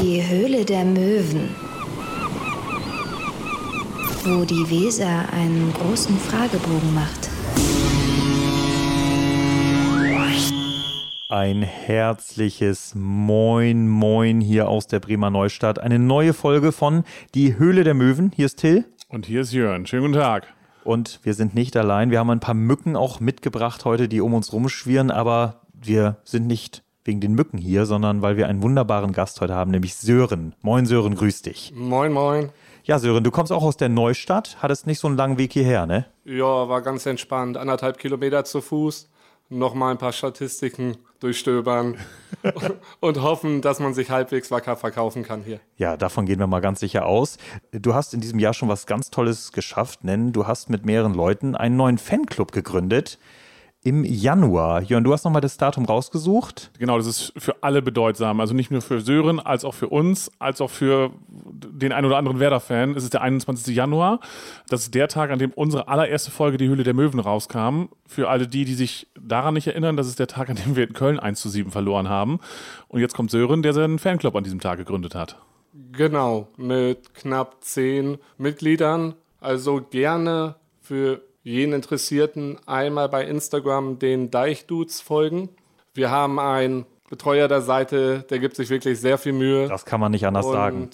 Die Höhle der Möwen. Wo die Weser einen großen Fragebogen macht. Ein herzliches Moin Moin hier aus der Bremer Neustadt. Eine neue Folge von Die Höhle der Möwen. Hier ist Till. Und hier ist Jörn. Schönen guten Tag. Und wir sind nicht allein. Wir haben ein paar Mücken auch mitgebracht heute, die um uns rumschwirren. Aber wir sind nicht wegen den Mücken hier, sondern weil wir einen wunderbaren Gast heute haben, nämlich Sören. Moin Sören, grüß dich. Moin, moin. Ja, Sören, du kommst auch aus der Neustadt, hattest nicht so einen langen Weg hierher, ne? Ja, war ganz entspannt. Anderthalb Kilometer zu Fuß. Nochmal ein paar Statistiken durchstöbern und hoffen, dass man sich halbwegs wacker verkaufen kann hier. Ja, davon gehen wir mal ganz sicher aus. Du hast in diesem Jahr schon was ganz Tolles geschafft, denn du hast mit mehreren Leuten einen neuen Fanclub gegründet im Januar. Jörn, du hast nochmal das Datum rausgesucht. Genau, das ist für alle bedeutsam. Also nicht nur für Sören, als auch für uns, als auch für den ein oder anderen Werder-Fan. Es ist der 21. Januar. Das ist der Tag, an dem unsere allererste Folge Die Höhle der Möwen rauskam. Für alle die, die sich daran nicht erinnern, das ist der Tag, an dem wir in Köln 1 zu 7 verloren haben. Und jetzt kommt Sören, der seinen Fanclub an diesem Tag gegründet hat. Genau, mit knapp zehn Mitgliedern. Also gerne für jeden Interessierten einmal bei Instagram den Deichdudes folgen. Wir haben einen Betreuer der Seite, der gibt sich wirklich sehr viel Mühe. Das kann man nicht anders Und, sagen.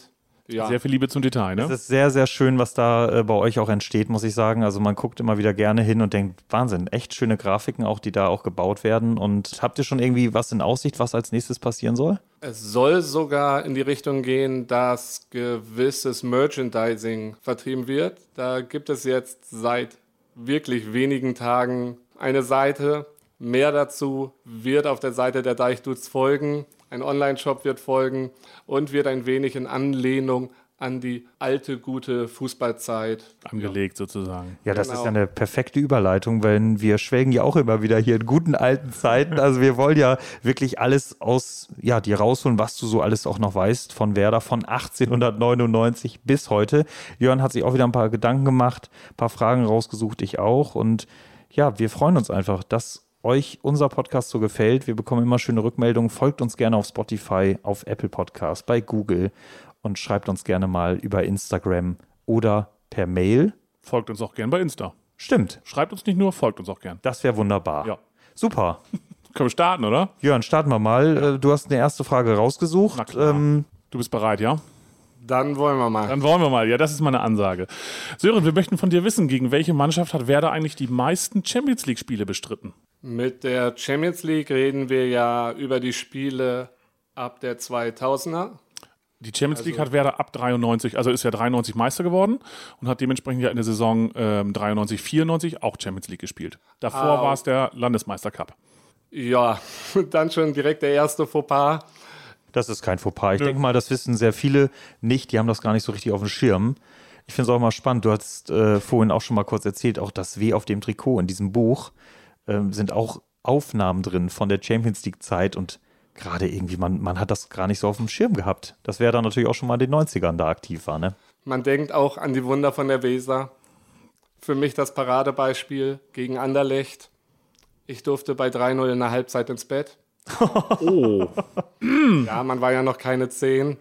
Ja, Sehr viel Liebe zum Detail, ne? Es ist sehr, sehr schön, was da äh, bei euch auch entsteht, muss ich sagen. Also man guckt immer wieder gerne hin und denkt, Wahnsinn, echt schöne Grafiken auch, die da auch gebaut werden. Und habt ihr schon irgendwie was in Aussicht, was als nächstes passieren soll? es soll sogar in die Richtung gehen, dass gewisses Merchandising vertrieben wird. Da gibt es jetzt seit wirklich wenigen Tagen eine Seite. Mehr dazu wird auf der Seite der Deichdudes folgen. Ein Online-Shop wird folgen und wird ein wenig in Anlehnung an die alte, gute Fußballzeit. Angelegt sozusagen. Ja, das Genau. ist ja eine perfekte Überleitung, weil wir schwelgen ja auch immer wieder hier in guten alten Zeiten. Also wir wollen ja wirklich alles aus, ja, dir rausholen, was du so alles auch noch weißt von Werder von 1899 bis heute. Jörn hat sich auch wieder ein paar Gedanken gemacht, ein paar Fragen rausgesucht, ich auch. Und ja, wir freuen uns einfach, dass euch unser Podcast so gefällt. Wir bekommen immer schöne Rückmeldungen. Folgt uns gerne auf Spotify, auf Apple Podcasts, bei Google und schreibt uns gerne mal über Instagram oder per Mail. Folgt uns auch gern bei Insta. Stimmt, Schreibt uns nicht nur, folgt uns auch gern. das wäre wunderbar. Ja. Super. Können wir starten, oder? Jörn, starten wir mal. Äh, Du hast eine erste Frage rausgesucht. Na klar. Ähm, Du bist bereit, ja? Dann wollen wir mal. Dann wollen wir mal. Ja, das ist meine Ansage. Sören, wir möchten von dir wissen, gegen welche Mannschaft hat Werder eigentlich die meisten Champions League-Spiele bestritten? Mit der Champions League reden wir ja über die Spiele ab der 2000er. Die Champions League hat Werder ab 93, also ist ja 93 Meister geworden und hat dementsprechend ja in der Saison ähm, 93, 94 auch Champions League gespielt. Davor Ah. war es der Landesmeister Cup. Ja, dann schon direkt der erste Fauxpas. das ist kein Fauxpas. Ich denke mal, das wissen sehr viele nicht. Die haben das gar nicht so richtig auf dem Schirm. Ich finde es auch mal spannend. Du hast äh, vorhin auch schon mal kurz erzählt, auch das W auf dem Trikot in diesem Buch ähm, sind auch Aufnahmen drin von der Champions League-Zeit und gerade irgendwie, man, man hat das gar nicht so auf dem Schirm gehabt. Das wäre dann natürlich auch schon mal in den 90ern da aktiv war, ne? Man denkt auch an die Wunder von der Weser. Für mich das Paradebeispiel gegen Anderlecht. Ich durfte bei 3-0 in der Halbzeit ins Bett. Oh, Ja, man war ja noch keine 10.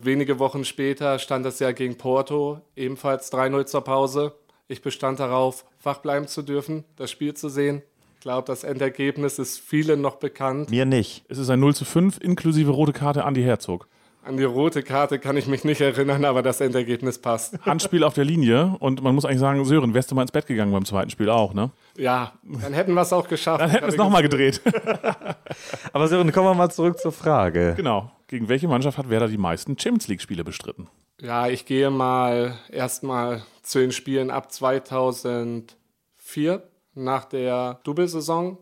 Wenige Wochen später stand es ja gegen Porto, ebenfalls 3-0 zur Pause. Ich bestand darauf, wach bleiben zu dürfen, das Spiel zu sehen. Ich glaube, das Endergebnis ist vielen noch bekannt. Mir nicht. es ist ein 0 zu 5 inklusive rote Karte Andi Herzog. An die rote Karte kann ich mich nicht erinnern, aber das Endergebnis passt. Handspiel auf der Linie und man muss eigentlich sagen, Sören, wärst du mal ins Bett gegangen beim zweiten Spiel auch, ne? Ja, dann hätten wir es auch geschafft. Dann hätten wir es nochmal gedreht. Aber Sören, kommen wir mal zurück zur Frage. genau. Gegen welche Mannschaft hat Werder die meisten Champions League-Spiele bestritten? Ja, ich gehe mal erstmal zu den Spielen ab 2004 nach der Doublesaison.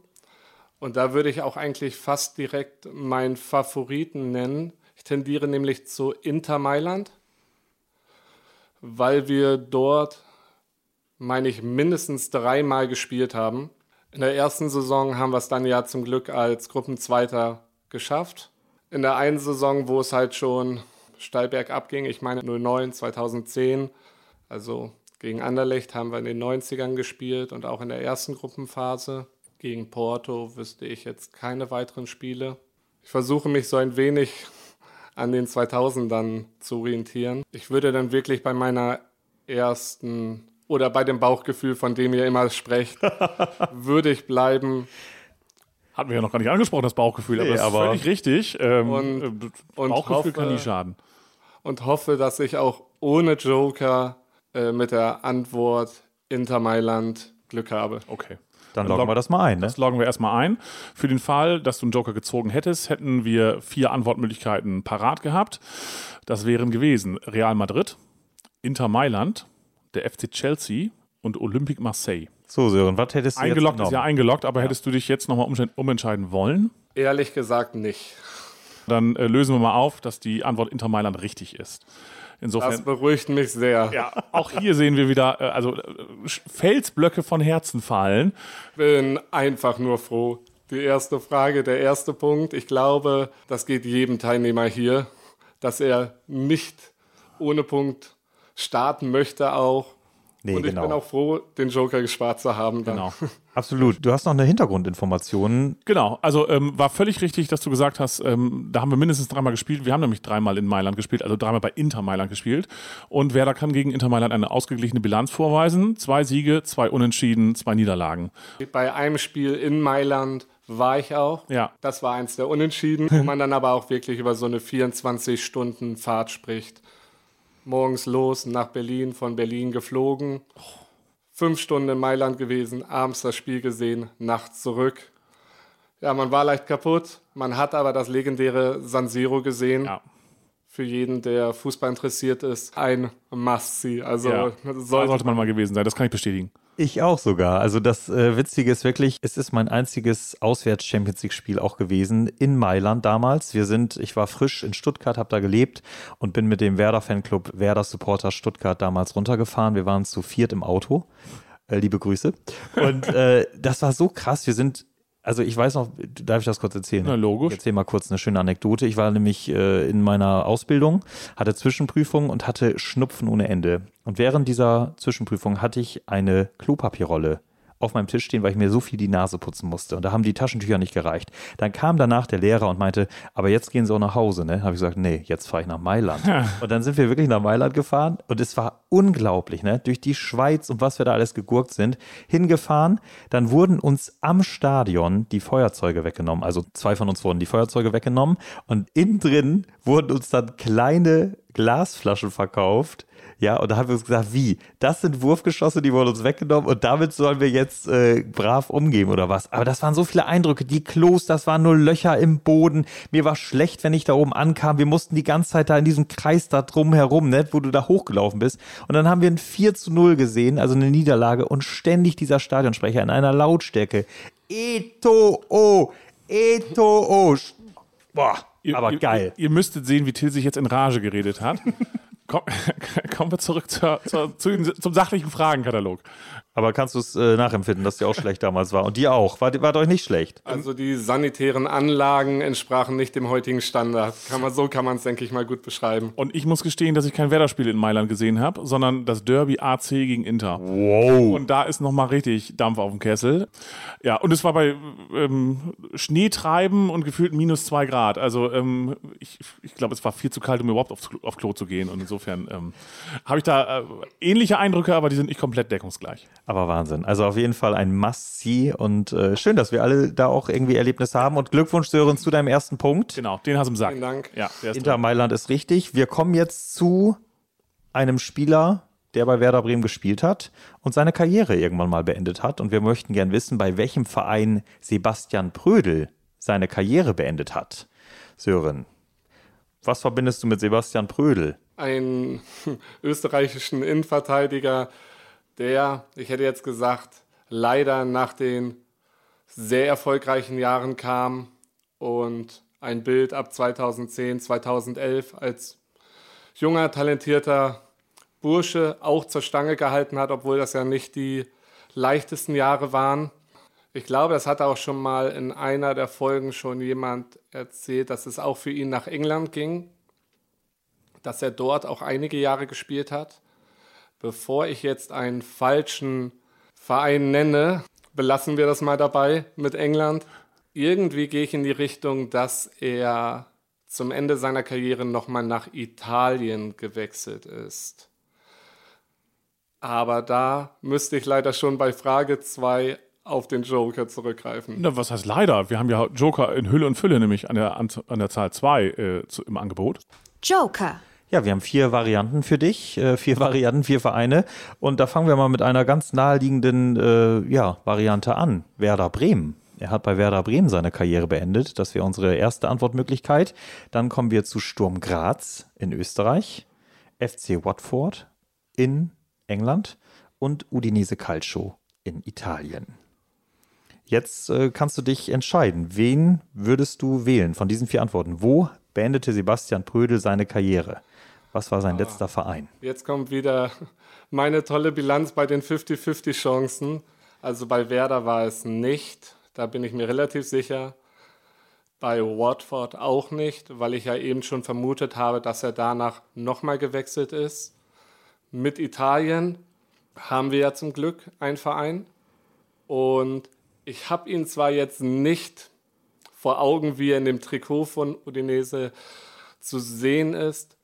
Und da würde ich auch eigentlich fast direkt meinen Favoriten nennen. Ich tendiere nämlich zu Inter Mailand, weil wir dort, meine ich, mindestens dreimal gespielt haben. In der ersten Saison haben wir es dann ja zum Glück als Gruppenzweiter geschafft. In der einen Saison, wo es halt schon steil bergab ging, ich meine 09, 2010, also gegen Anderlecht haben wir in den 90ern gespielt und auch in der ersten Gruppenphase. Gegen Porto wüsste ich jetzt keine weiteren Spiele. Ich versuche mich so ein wenig an den 2000ern zu orientieren. Ich würde dann wirklich bei meiner ersten oder bei dem Bauchgefühl, von dem ihr immer sprecht, würde ich bleiben. Hatten wir ja noch gar nicht angesprochen, das Bauchgefühl, aber Nee, das ist aber- völlig richtig. Ähm, Und- äh, und Bauchgefühl hoffe- kann nie schaden. und hoffe, dass ich auch ohne Joker äh, mit der Antwort Inter Mailand Glück habe. Okay. Dann loggen wir das mal ein. Ne? Das loggen wir erstmal ein. Für den Fall, dass du einen Joker gezogen hättest, hätten wir vier Antwortmöglichkeiten parat gehabt. Das wären gewesen Real Madrid, Inter Mailand, der FC Chelsea und Olympique Marseille. So, Sören, was hättest du Eingeloggt jetzt ist ja eingeloggt, aber hättest du dich jetzt nochmal umentscheiden wollen, Ehrlich gesagt nicht. dann äh, lösen wir mal auf, dass die Antwort Inter Mailand richtig ist. Das Insofern. beruhigt mich sehr. Ja, auch hier sehen wir wieder, äh, also äh, Felsblöcke von Herzen fallen. Bin einfach nur froh. Die erste Frage, der erste Punkt. Ich glaube, das geht jedem Teilnehmer hier, dass er nicht ohne Punkt starten möchte auch. Nee, Und ich genau. bin auch froh, den Joker gespart zu haben. Dann. Genau. Absolut. Du hast noch eine Hintergrundinformation. Genau, also ähm, war völlig richtig, dass du gesagt hast, ähm, da haben wir mindestens dreimal gespielt. Wir haben nämlich dreimal in Mailand gespielt, also dreimal bei Inter Mailand gespielt. Und Werder kann gegen Inter Mailand eine ausgeglichene Bilanz vorweisen. Zwei Siege, zwei Unentschieden, zwei Niederlagen. Bei einem Spiel in Mailand war ich auch. Ja. Das war eins der Unentschieden, wo man dann aber auch wirklich über so eine 24-Stunden-Fahrt spricht. Morgens los, nach Berlin, von Berlin geflogen. Fünf Stunden in Mailand gewesen, abends das Spiel gesehen, nachts zurück. Ja, man war leicht kaputt. Man hat aber das legendäre San Siro gesehen. Ja. Für jeden, der Fußball interessiert ist, ein Must-See. Also ja. Sollte sollte man mal gewesen sein, das kann ich bestätigen. Ich auch sogar. Also das äh, Witzige ist wirklich, es ist mein einziges Auswärts-Champions League-Spiel auch gewesen in Mailand damals. Wir sind, ich war frisch in Stuttgart, habe da gelebt und bin mit dem Werder-Fanclub Werder Supporter Stuttgart damals runtergefahren. Wir waren zu viert im Auto. Äh, liebe Grüße. Und äh, das war so krass. Wir sind, also ich weiß noch, darf ich das kurz erzählen? Na, logisch. Ich erzähl mal kurz eine schöne Anekdote. Ich war nämlich äh, in meiner Ausbildung, hatte Zwischenprüfung und hatte Schnupfen ohne Ende. Und während dieser Zwischenprüfung hatte ich eine Klopapierrolle auf meinem Tisch stehen, weil ich mir so viel die Nase putzen musste. Und da haben die Taschentücher nicht gereicht. Dann kam danach der Lehrer und meinte, aber jetzt gehen Sie auch nach Hause. Ne? Habe ich gesagt, nee, jetzt fahre ich nach Mailand. und dann sind wir wirklich nach Mailand gefahren und es war unglaublich, ne? Durch die Schweiz und was wir da alles gegurkt sind, hingefahren. Dann wurden uns am Stadion die Feuerzeuge weggenommen. Also zwei von uns wurden die Feuerzeuge weggenommen und innen drin wurden uns dann kleine Glasflaschen verkauft. Ja, und da haben wir uns gesagt, wie? Das sind Wurfgeschosse, die wurden uns weggenommen und damit sollen wir jetzt äh, brav umgehen oder was? Aber das waren so viele Eindrücke. Die Klos, das waren nur Löcher im Boden. Mir war schlecht, wenn ich da oben ankam. Wir mussten die ganze Zeit da in diesem Kreis da drum herum, ne, wo du da hochgelaufen bist. Und dann haben wir ein 4 zu 0 gesehen, also eine Niederlage und ständig dieser Stadionsprecher in einer Lautstärke. Eto-O, Eto-O. Boah, Ihr, aber geil. Ihr, ihr müsstet sehen, wie Till sich jetzt in Rage geredet hat. Komm, kommen wir zurück zur, zur, zu, zum sachlichen Fragenkatalog. Aber kannst du es äh, nachempfinden, dass dir auch schlecht damals war? Und dir auch. War, war euch nicht schlecht? Also die sanitären Anlagen entsprachen nicht dem heutigen Standard. Kann man, so kann man es, denke ich mal, gut beschreiben. Und ich muss gestehen, dass ich kein Werder-Spiel in Mailand gesehen habe, sondern das Derby AC gegen Inter. Wow. Und da ist nochmal richtig Dampf auf dem Kessel. Ja, und es war bei ähm, Schneetreiben und gefühlt minus zwei Grad. Also ähm, ich, ich glaube, es war viel zu kalt, um überhaupt aufs, Klo- auf Klo zu gehen. Und insofern ähm, habe ich da äh, ähnliche Eindrücke, aber die sind nicht komplett deckungsgleich. Aber Wahnsinn. Also auf jeden Fall ein Must-See und äh, schön, dass wir alle da auch irgendwie Erlebnisse haben. Und Glückwunsch, Sören, zu deinem ersten Punkt. Genau, den hast du im Sack. Vielen Dank. Ja, Inter drin. Mailand ist richtig. Wir kommen jetzt zu einem Spieler, der bei Werder Bremen gespielt hat und seine Karriere irgendwann mal beendet hat. Und wir möchten gern wissen, bei welchem Verein Sebastian Prödel seine Karriere beendet hat. Sören, was verbindest du mit Sebastian Prödel? Einen österreichischen Innenverteidiger, der, ich hätte jetzt gesagt, leider nach den sehr erfolgreichen Jahren kam und ein Bild ab 2010, 2011 als junger, talentierter Bursche auch zur Stange gehalten hat, obwohl das ja nicht die leichtesten Jahre waren. Ich glaube, das hat auch schon mal in einer der Folgen schon jemand erzählt, dass es auch für ihn nach England ging, dass er dort auch einige Jahre gespielt hat. Bevor ich jetzt einen falschen Verein nenne, belassen wir das mal dabei mit England. Irgendwie gehe ich in die Richtung, dass er zum Ende seiner Karriere nochmal nach Italien gewechselt ist. Aber da müsste ich leider schon bei Frage 2 auf den Joker zurückgreifen. Na, was heißt leider? Wir haben ja Joker in Hülle und Fülle, nämlich an der, an, der Zahl 2 äh, im Angebot. Joker. Ja, wir haben vier Varianten für dich, äh, vier Varianten, vier Vereine. Und da fangen wir mal mit einer ganz naheliegenden äh, ja, Variante an. Werder Bremen. Er hat bei Werder Bremen seine Karriere beendet. Das wäre unsere erste Antwortmöglichkeit. Dann kommen wir zu Sturm Graz in Österreich, FC Watford in England und Udinese Calcio in Italien. Jetzt äh, kannst du dich entscheiden. Wen würdest du wählen von diesen vier Antworten? Wo beendete Sebastian Prödel seine Karriere? Was war sein ah, letzter Verein? Jetzt kommt wieder meine tolle Bilanz bei den 50-50 Chancen. Also bei Werder war es nicht. Da bin ich mir relativ sicher. Bei Watford auch nicht, weil ich ja eben schon vermutet habe, dass er danach nochmal gewechselt ist. Mit Italien haben wir ja zum Glück einen Verein. Und ich habe ihn zwar jetzt nicht vor Augen, wie er in dem Trikot von Udinese zu sehen ist,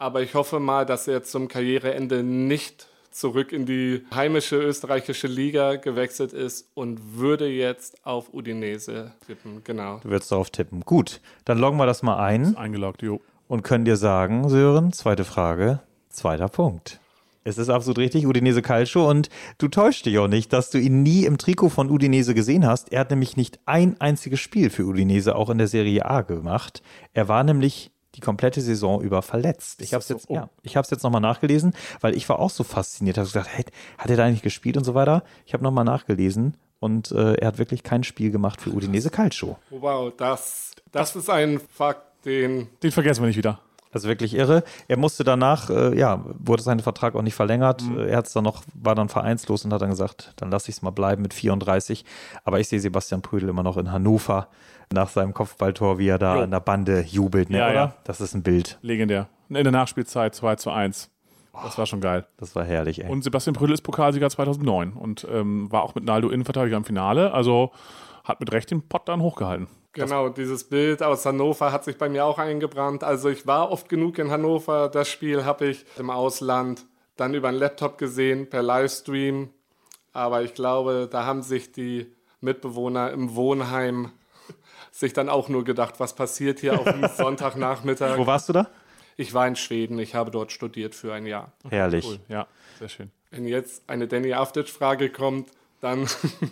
aber ich hoffe mal, dass er zum Karriereende nicht zurück in die heimische österreichische Liga gewechselt ist und würde jetzt auf Udinese tippen. Genau. Du würdest darauf tippen. Gut, dann loggen wir das mal ein. eingeloggt, jo. Und können dir sagen, Sören, zweite Frage, zweiter Punkt. Es ist absolut richtig, Udinese Calcio. Und du täuscht dich auch nicht, dass du ihn nie im Trikot von Udinese gesehen hast. Er hat nämlich nicht ein einziges Spiel für Udinese auch in der Serie A gemacht. Er war nämlich die komplette Saison über verletzt. Ich habe es jetzt, so? ja, ich habe es jetzt nochmal nachgelesen, weil ich war auch so fasziniert. Habe gesagt, hey, hat er da eigentlich gespielt und so weiter? Ich habe nochmal nachgelesen und äh, er hat wirklich kein Spiel gemacht für Udinese Calcio. Wow, das, das ist ein Fakt, den den vergessen wir nicht wieder. Also wirklich irre. Er musste danach, äh, ja, wurde sein Vertrag auch nicht verlängert. Mhm. Er hat's dann noch, war dann vereinslos und hat dann gesagt, dann lasse ich es mal bleiben mit 34. Aber ich sehe Sebastian Prödel immer noch in Hannover nach seinem Kopfballtor, wie er da jo. an der Bande jubelt, ne, ja, oder? Ja. Das ist ein Bild. Legendär. In der Nachspielzeit 2 zu 1. Das war schon geil. Das war herrlich, ey. Und Sebastian Prödel ist Pokalsieger 2009 und ähm, war auch mit Naldo Innenverteidiger im Finale. Also hat mit Recht den Pott dann hochgehalten. Genau, dieses Bild aus Hannover hat sich bei mir auch eingebrannt. Also ich war oft genug in Hannover. Das Spiel habe ich im Ausland dann über einen Laptop gesehen, per Livestream. Aber ich glaube, da haben sich die Mitbewohner im Wohnheim sich dann auch nur gedacht, was passiert hier auf dem Sonntagnachmittag. Wo warst du da? Ich war in Schweden. Ich habe dort studiert für ein Jahr. Herrlich. Cool. Ja, sehr schön. Wenn jetzt eine Danny Aftic-Frage kommt, dann.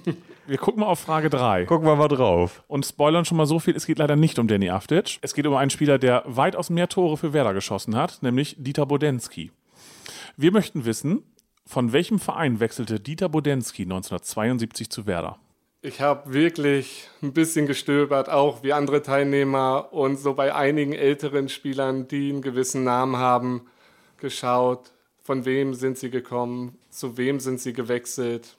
wir gucken mal auf Frage 3. Gucken wir mal drauf. Und spoilern schon mal so viel: Es geht leider nicht um Danny Aftic. Es geht um einen Spieler, der weitaus mehr Tore für Werder geschossen hat, nämlich Dieter Bodensky. Wir möchten wissen, von welchem Verein wechselte Dieter Bodensky 1972 zu Werder? Ich habe wirklich ein bisschen gestöbert, auch wie andere Teilnehmer und so bei einigen älteren Spielern, die einen gewissen Namen haben, geschaut, von wem sind sie gekommen, zu wem sind sie gewechselt.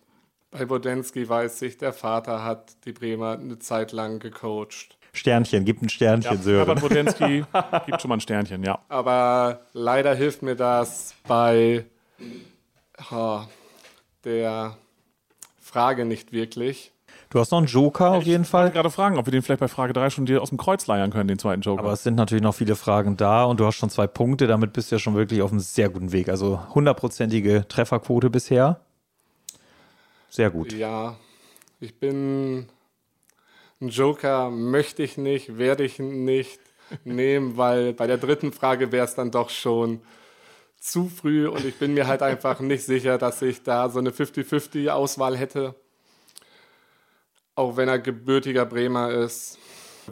Bei Bodensky weiß ich, der Vater hat die Bremer eine Zeit lang gecoacht. Sternchen, gibt ein Sternchen, ja, Sören. Aber Bodensky gibt schon mal ein Sternchen, ja. Aber leider hilft mir das bei oh, der Frage nicht wirklich. Du hast noch einen Joker auf jeden Fall. Ich gerade fragen, ob wir den vielleicht bei Frage 3 schon dir aus dem Kreuz leiern können, den zweiten Joker. Aber es sind natürlich noch viele Fragen da und du hast schon zwei Punkte. Damit bist du ja schon wirklich auf einem sehr guten Weg. Also hundertprozentige Trefferquote bisher. Sehr gut. Ja, ich bin ein Joker, möchte ich nicht, werde ich nicht nehmen, weil bei der dritten Frage wäre es dann doch schon zu früh und ich bin mir halt einfach nicht sicher, dass ich da so eine 50-50-Auswahl hätte. Auch wenn er gebürtiger Bremer ist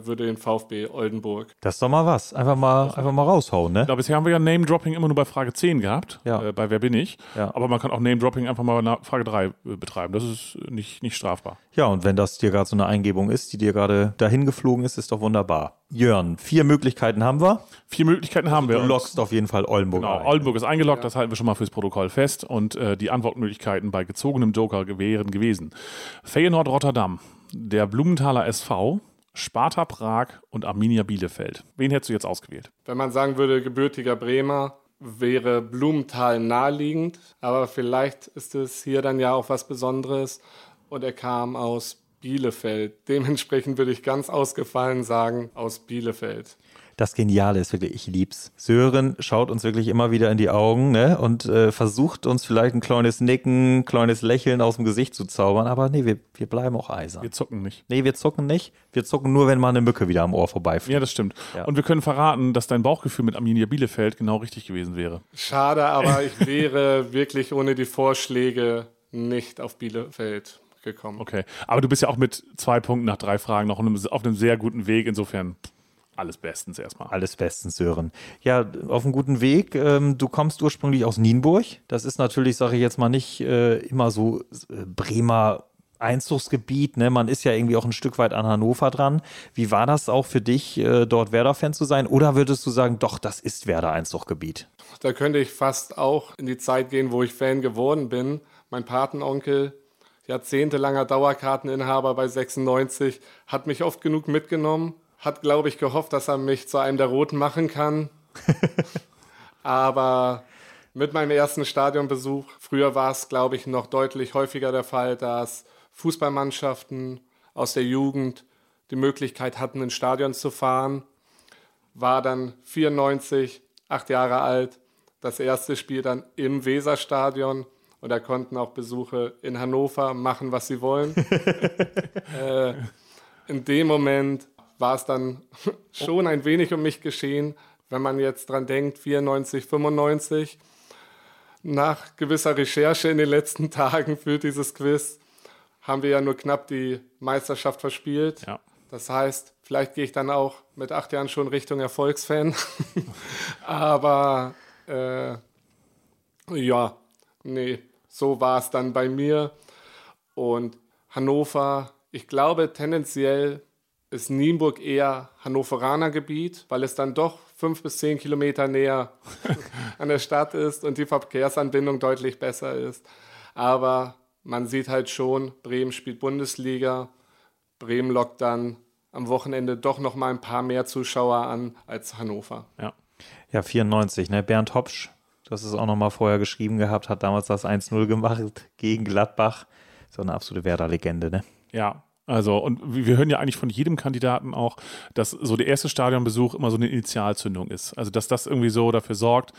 würde den VfB Oldenburg. Das ist doch mal was. Einfach mal, einfach mal raushauen, ne? Ja, bisher haben wir ja Name-Dropping immer nur bei Frage 10 gehabt, ja. äh, bei Wer bin ich. Ja. Aber man kann auch Name-Dropping einfach mal nach Frage 3 äh, betreiben. Das ist nicht, nicht strafbar. Ja, und wenn das dir gerade so eine Eingebung ist, die dir gerade dahin geflogen ist, ist doch wunderbar. Jörn, vier Möglichkeiten haben wir. Vier Möglichkeiten haben also wir. Du lockst auf jeden Fall Oldenburg genau, ein. Oldenburg ist eingeloggt, ja. das halten wir schon mal fürs Protokoll fest. Und äh, die Antwortmöglichkeiten bei gezogenem Joker wären gewesen. Feyenoord Rotterdam, der Blumenthaler SV, Sparta Prag und Arminia Bielefeld. Wen hättest du jetzt ausgewählt? Wenn man sagen würde, gebürtiger Bremer, wäre Blumenthal naheliegend, aber vielleicht ist es hier dann ja auch was Besonderes und er kam aus Bielefeld. Dementsprechend würde ich ganz ausgefallen sagen, aus Bielefeld. Das Geniale ist wirklich, ich lieb's. Sören schaut uns wirklich immer wieder in die Augen ne? und äh, versucht uns vielleicht ein kleines Nicken, kleines Lächeln aus dem Gesicht zu zaubern, aber nee, wir, wir bleiben auch eisern. Wir zucken nicht. Nee, wir zucken nicht. Wir zucken nur, wenn mal eine Mücke wieder am Ohr vorbeifliegt. Ja, das stimmt. Ja. Und wir können verraten, dass dein Bauchgefühl mit Arminia Bielefeld genau richtig gewesen wäre. Schade, aber ich wäre wirklich ohne die Vorschläge nicht auf Bielefeld gekommen. Okay. Aber du bist ja auch mit zwei Punkten nach drei Fragen noch auf einem sehr guten Weg. Insofern alles bestens erstmal. Alles bestens, Sören. Ja, auf einem guten Weg. Ähm, du kommst ursprünglich aus Nienburg. Das ist natürlich, sage ich jetzt mal, nicht äh, immer so äh, Bremer Einzugsgebiet. Ne? Man ist ja irgendwie auch ein Stück weit an Hannover dran. Wie war das auch für dich, äh, dort Werder-Fan zu sein? Oder würdest du sagen, doch, das ist Werder-Einzugsgebiet? Da könnte ich fast auch in die Zeit gehen, wo ich Fan geworden bin. Mein Patenonkel, jahrzehntelanger Dauerkarteninhaber bei 96, hat mich oft genug mitgenommen, hat, glaube ich, gehofft, dass er mich zu einem der Roten machen kann. Aber mit meinem ersten Stadionbesuch, früher war es, glaube ich, noch deutlich häufiger der Fall, dass Fußballmannschaften aus der Jugend die Möglichkeit hatten, ins Stadion zu fahren. War dann 94, acht Jahre alt, das erste Spiel dann im Weserstadion und da konnten auch Besuche in Hannover machen, was sie wollen. äh, in dem Moment war es dann schon ein wenig um mich geschehen, wenn man jetzt dran denkt, 94, 95. Nach gewisser Recherche in den letzten Tagen für dieses Quiz haben wir ja nur knapp die Meisterschaft verspielt. Ja. Das heißt, vielleicht gehe ich dann auch mit acht Jahren schon Richtung Erfolgsfan. Aber äh, ja, nee, so war es dann bei mir. Und Hannover, ich glaube tendenziell ist Nienburg eher Hannoveraner Gebiet, weil es dann doch fünf bis zehn Kilometer näher an der Stadt ist und die Verkehrsanbindung deutlich besser ist. Aber man sieht halt schon, Bremen spielt Bundesliga. Bremen lockt dann am Wochenende doch noch mal ein paar mehr Zuschauer an als Hannover. Ja. Ja, 94, ne? Bernd Hopsch, das ist auch noch mal vorher geschrieben gehabt, hat damals das 1-0 gemacht gegen Gladbach. So eine absolute Werder-Legende, ne? Ja, also, und wir hören ja eigentlich von jedem Kandidaten auch, dass so der erste Stadionbesuch immer so eine Initialzündung ist. Also, dass das irgendwie so dafür sorgt,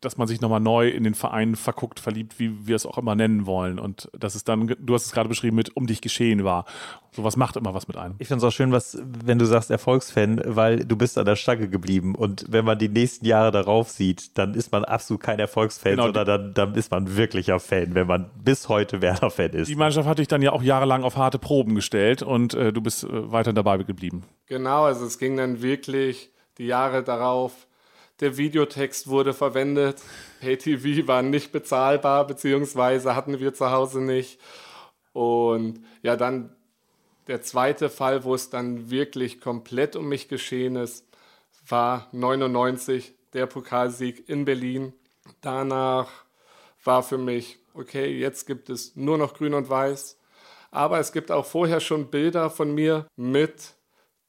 dass man sich nochmal neu in den Verein verguckt, verliebt, wie wir es auch immer nennen wollen. Und dass es dann, du hast es gerade beschrieben, mit um dich geschehen war. Sowas macht immer was mit einem. Ich finde es auch schön, was, wenn du sagst Erfolgsfan, weil du bist an der Stange geblieben. Und wenn man die nächsten Jahre darauf sieht, dann ist man absolut kein Erfolgsfan, Genau, sondern dann, dann ist man wirklicher Fan, wenn man bis heute Werder-Fan ist. Die Mannschaft hat dich dann ja auch jahrelang auf harte Proben gestellt und äh, du bist äh, weiter dabei geblieben. Genau, also es ging dann wirklich die Jahre darauf. Der Videotext wurde verwendet. PayTV war nicht bezahlbar, beziehungsweise hatten wir zu Hause nicht. Und ja, dann der zweite Fall, wo es dann wirklich komplett um mich geschehen ist, war 99, der Pokalsieg in Berlin. Danach war für mich, okay, jetzt gibt es nur noch Grün und Weiß. Aber es gibt auch vorher schon Bilder von mir mit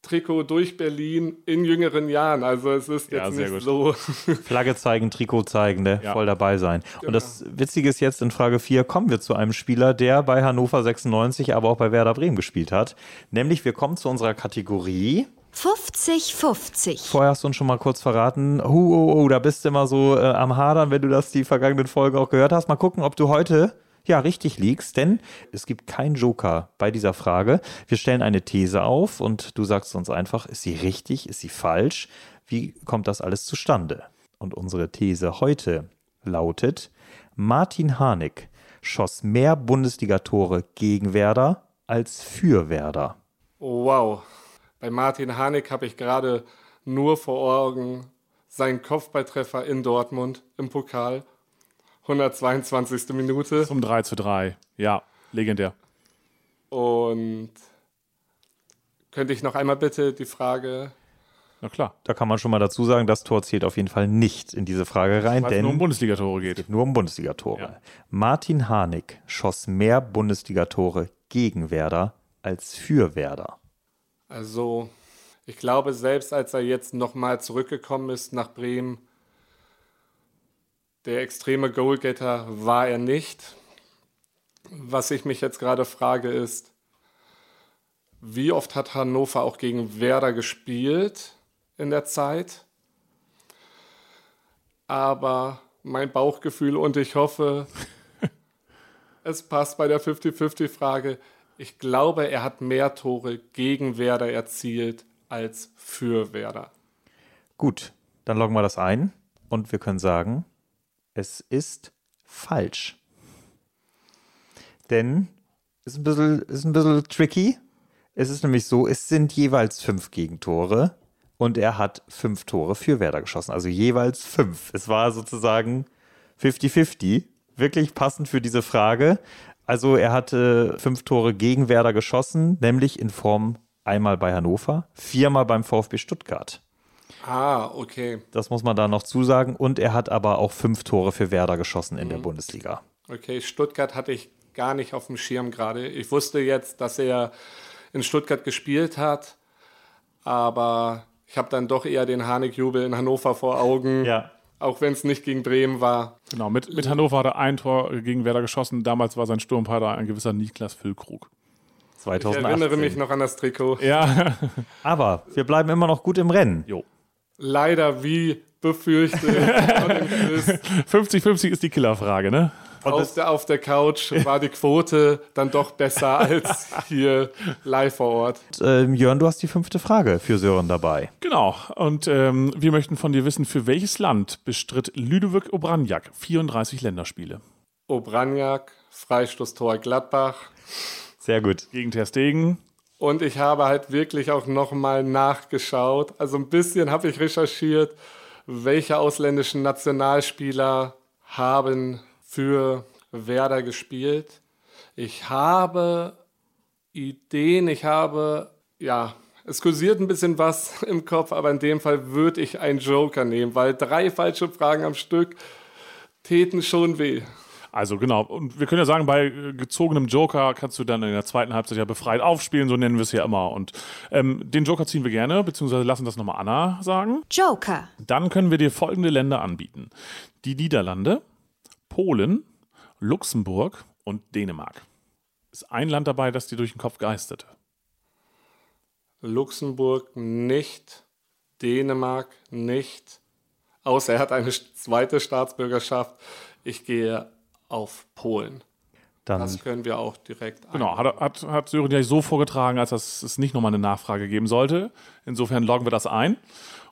Trikot durch Berlin in jüngeren Jahren. Also es ist Ja, jetzt sehr nicht gut. so. Flagge zeigen, Trikot zeigen, ne? Ja. voll dabei sein. Und das Witzige ist jetzt in Frage 4 kommen wir zu einem Spieler, der bei Hannover 96, aber auch bei Werder Bremen gespielt hat. Nämlich wir kommen zu unserer Kategorie. 50-50. Vorher hast du uns schon mal kurz verraten, oh, oh, oh, da bist du immer so äh, am Hadern, wenn du das die vergangenen Folgen auch gehört hast. Mal gucken, ob du heute ja richtig liegst, denn es gibt keinen Joker bei dieser Frage. Wir stellen eine These auf und du sagst uns einfach, ist sie richtig, ist sie falsch? Wie kommt das alles zustande? Und unsere These heute lautet, Martin Harnik schoss mehr Bundesligatore gegen Werder als für Werder. Oh, wow. Bei Martin Harnik habe ich gerade nur vor Augen seinen Kopfballtreffer in Dortmund im Pokal. 122. Minute. Zum 3 zu 3. Ja, legendär. Und könnte ich noch einmal bitte die Frage. Na klar. Da kann man schon mal dazu sagen, das Tor zählt auf jeden Fall nicht in diese Frage rein, Weil es denn nur um Bundesligatore geht. nur um Bundesligatore. Ja. Martin Harnik schoss mehr Bundesligatore gegen Werder als für Werder. Also, ich glaube, selbst als er jetzt nochmal zurückgekommen ist nach Bremen, der extreme Goalgetter war er nicht. Was ich mich jetzt gerade frage ist, wie oft hat Hannover auch gegen Werder gespielt in der Zeit? aber mein Bauchgefühl und ich hoffe, es passt bei der 50-50-Frage. Ich glaube, er hat mehr Tore gegen Werder erzielt als für Werder. Gut, dann loggen wir das ein und wir können sagen, es ist falsch. Denn es ist ein bisschen, ist ein bisschen tricky. Es ist nämlich so, es sind jeweils fünf Gegentore und er hat fünf Tore für Werder geschossen. Also jeweils fünf. Es war sozusagen 50-50. Wirklich passend für diese Frage. Also er hatte fünf Tore gegen Werder geschossen, nämlich in Form einmal bei Hannover, viermal beim VfB Stuttgart. Ah, okay. Das muss man da noch zusagen. Und er hat aber auch fünf Tore für Werder geschossen in der Bundesliga. Okay, Stuttgart hatte ich gar nicht auf dem Schirm gerade. Ich wusste jetzt, dass er in Stuttgart gespielt hat, aber ich habe dann doch eher den Harnik-Jubel in Hannover vor Augen. Ja. Auch wenn es nicht gegen Bremen war. Genau, mit, mit Hannover hat er ein Tor gegen Werder geschossen. Damals war sein Sturmpartner ein gewisser Niklas Füllkrug. Ich 2018. erinnere mich noch an das Trikot. Ja, Aber wir bleiben immer noch gut im Rennen. jo. Leider wie befürchtet von dem Quiz. 50-50 ist die Killerfrage, ne? auf, der, auf der Couch war die Quote dann doch besser als hier live vor Ort. Ähm, Jörn, du hast die fünfte Frage für Sören dabei. Genau. Und ähm, wir möchten von dir wissen, für welches Land bestritt Ludovic Obranjak 34 Länderspiele? Obranjak, Freistoßtor Gladbach. Sehr gut. Gegen Ter Stegen. Und ich habe halt wirklich auch nochmal nachgeschaut. Also ein bisschen habe ich recherchiert, welche ausländischen Nationalspieler haben für Werder gespielt. Ich habe Ideen, ich habe, ja, es kursiert ein bisschen was im Kopf, aber in dem Fall würde ich einen Joker nehmen, weil drei falsche Fragen am Stück täten schon weh. Also genau. Und wir können ja sagen, bei äh, gezogenem Joker kannst du dann in der zweiten Halbzeit ja befreit aufspielen, so nennen wir es ja immer. Und ähm, den Joker ziehen wir gerne, beziehungsweise lassen das nochmal Anna sagen. Joker. Dann können wir dir folgende Länder anbieten. Die Niederlande, Polen, Luxemburg und Dänemark. Ist ein Land dabei, das dir durch den Kopf geisterte. Luxemburg nicht, Dänemark nicht, außer er hat eine zweite Staatsbürgerschaft. Ich gehe auf Polen. Dann Das können wir auch direkt Genau, hat, hat, hat Sören ja so vorgetragen, als dass es nicht nochmal eine Nachfrage geben sollte. Insofern loggen wir das ein